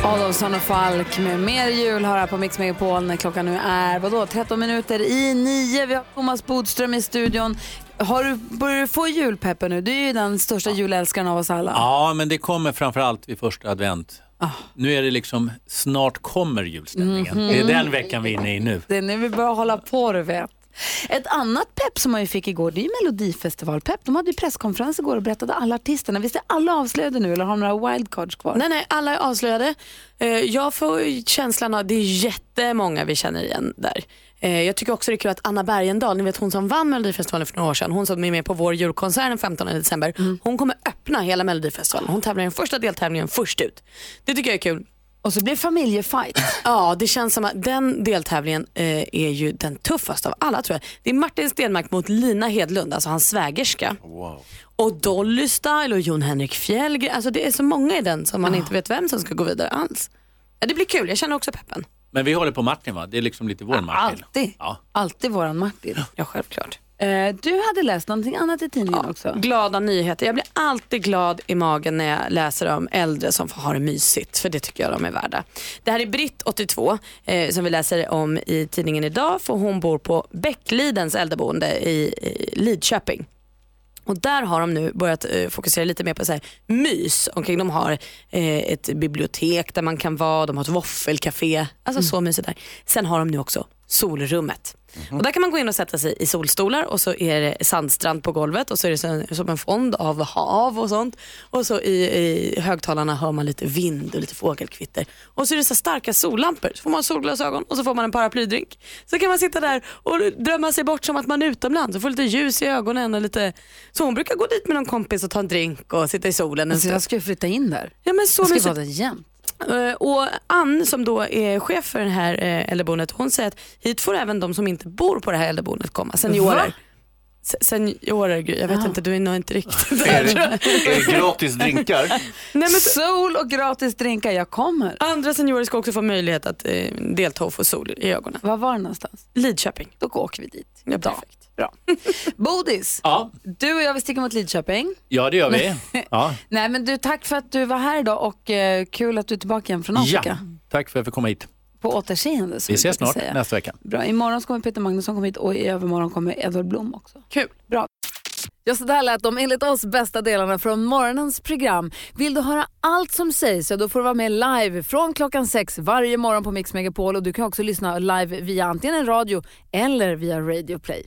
Adolfsson och Falk med mer jul har här på Mix Megapol när klockan nu är vadå, 13 minuter i nio. Vi har Thomas Bodström i studion. Har du, börjar du få julpeppen nu? Du är ju den största julälskaren av oss alla. Ja, men det kommer framförallt vid första advent. Nu är det liksom, snart kommer julstämningen. Mhm. Det är den veckan vi är inne i nu. Det är nu vi börjar hålla på, du vet. Ett annat pepp som man ju fick igår, det är ju Melodifestivalpepp. De hade ju presskonferens igår och berättade alla artisterna. Visst är alla avslöjade nu eller har de några wildcards kvar? Nej, nej, alla är avslöjade. Eh, Jag får känslan av att det är jättemånga vi känner igen där. Eh, Jag tycker också det är kul att Anna Bergendahl, ni vet hon som vann Melodifestivalen för några år sedan, hon som är med på vår julkonsert den 15 december, hon kommer öppna hela Melodifestivalen. Hon tävlar i den första deltävlingen först ut. Det tycker jag är kul. Och så blir det familjefight. Ja, det känns som att den deltävlingen eh, är ju den tuffaste av alla tror jag. Det är Martin Stenmark mot Lina Hedlund, alltså hans svägerska. Och Dolly Style och Jon Henrik Fjällgren. Alltså det är så många i den som man inte vet vem som ska gå vidare alls. Ja, det blir kul, jag känner också peppen. Men vi håller på Martin va? Det är liksom lite vår Martin. Alltid. Ja. Alltid våran Martin. Ja, självklart. Eh, du hade läst någonting annat i tidningen också. Glada nyheter. Jag blir alltid glad i magen när jag läser om äldre som får ha det mysigt, för det tycker jag de är värda. Det här är Britt, 82, eh, som vi läser om i tidningen idag, för hon bor på Bäcklidens äldreboende i, i Lidköping. Och där har de nu börjat eh, fokusera lite mer på så här, mys omkring. De har eh, ett bibliotek där man kan vara, de har ett våffelcafé, alltså så mysigt där. Sen har de nu också solrummet. Och där kan man gå in och sätta sig i solstolar och så är det sandstrand på golvet och så är det som en fond av hav och sånt. Och så i, i högtalarna hör man lite vind och lite fågelkvitter. Och så är det så starka sollampor. Så får man solglasögon och så får man en paraplydrink. Så kan man sitta där och drömma sig bort som att man är utomlands och få lite ljus i ögonen. Och lite... Så hon brukar gå dit med någon kompis och ta en drink och sitta i solen en Alltså, jag ska ju flytta in där. Ja, men så jag ska vara där jämt. Eh, Och Ann som då är chef för det här eh, äldreboendet, hon säger att hit får även de som inte bor på det här äldreboendet komma, seniorer. Seniorer, jag vet Ja. inte, du är nog inte riktigt Är där. det, är det gratis drinkar? Nej, men Sol och gratis drinkar, jag kommer. andra seniorer ska också få möjlighet att eh, delta och få sol i ögonen. Var var det någonstans? Lidköping. Då åker vi dit. Ja, perfekt. Bra. Bodis, Ja, du och jag vill sticka mot Lidköping. ja det gör vi. Ja. Nej men du, tack för att du var här idag och eh, kul att du är tillbaka igen från Afrika. ja, tack för att jag fick komma hit. På återseende. Vi ses snart säga. nästa vecka. Bra, imorgon så kommer Peter Magnusson komma hit och i övermorgon kommer Edvard Blom också. Kul. Bra. Ja, så där lät de enligt oss bästa delarna från morgonens program. Vill du höra allt som sägs så då får du vara med live från klockan sex varje morgon på Mix Megapol och du kan också lyssna live via antingen en radio eller via Radio Play.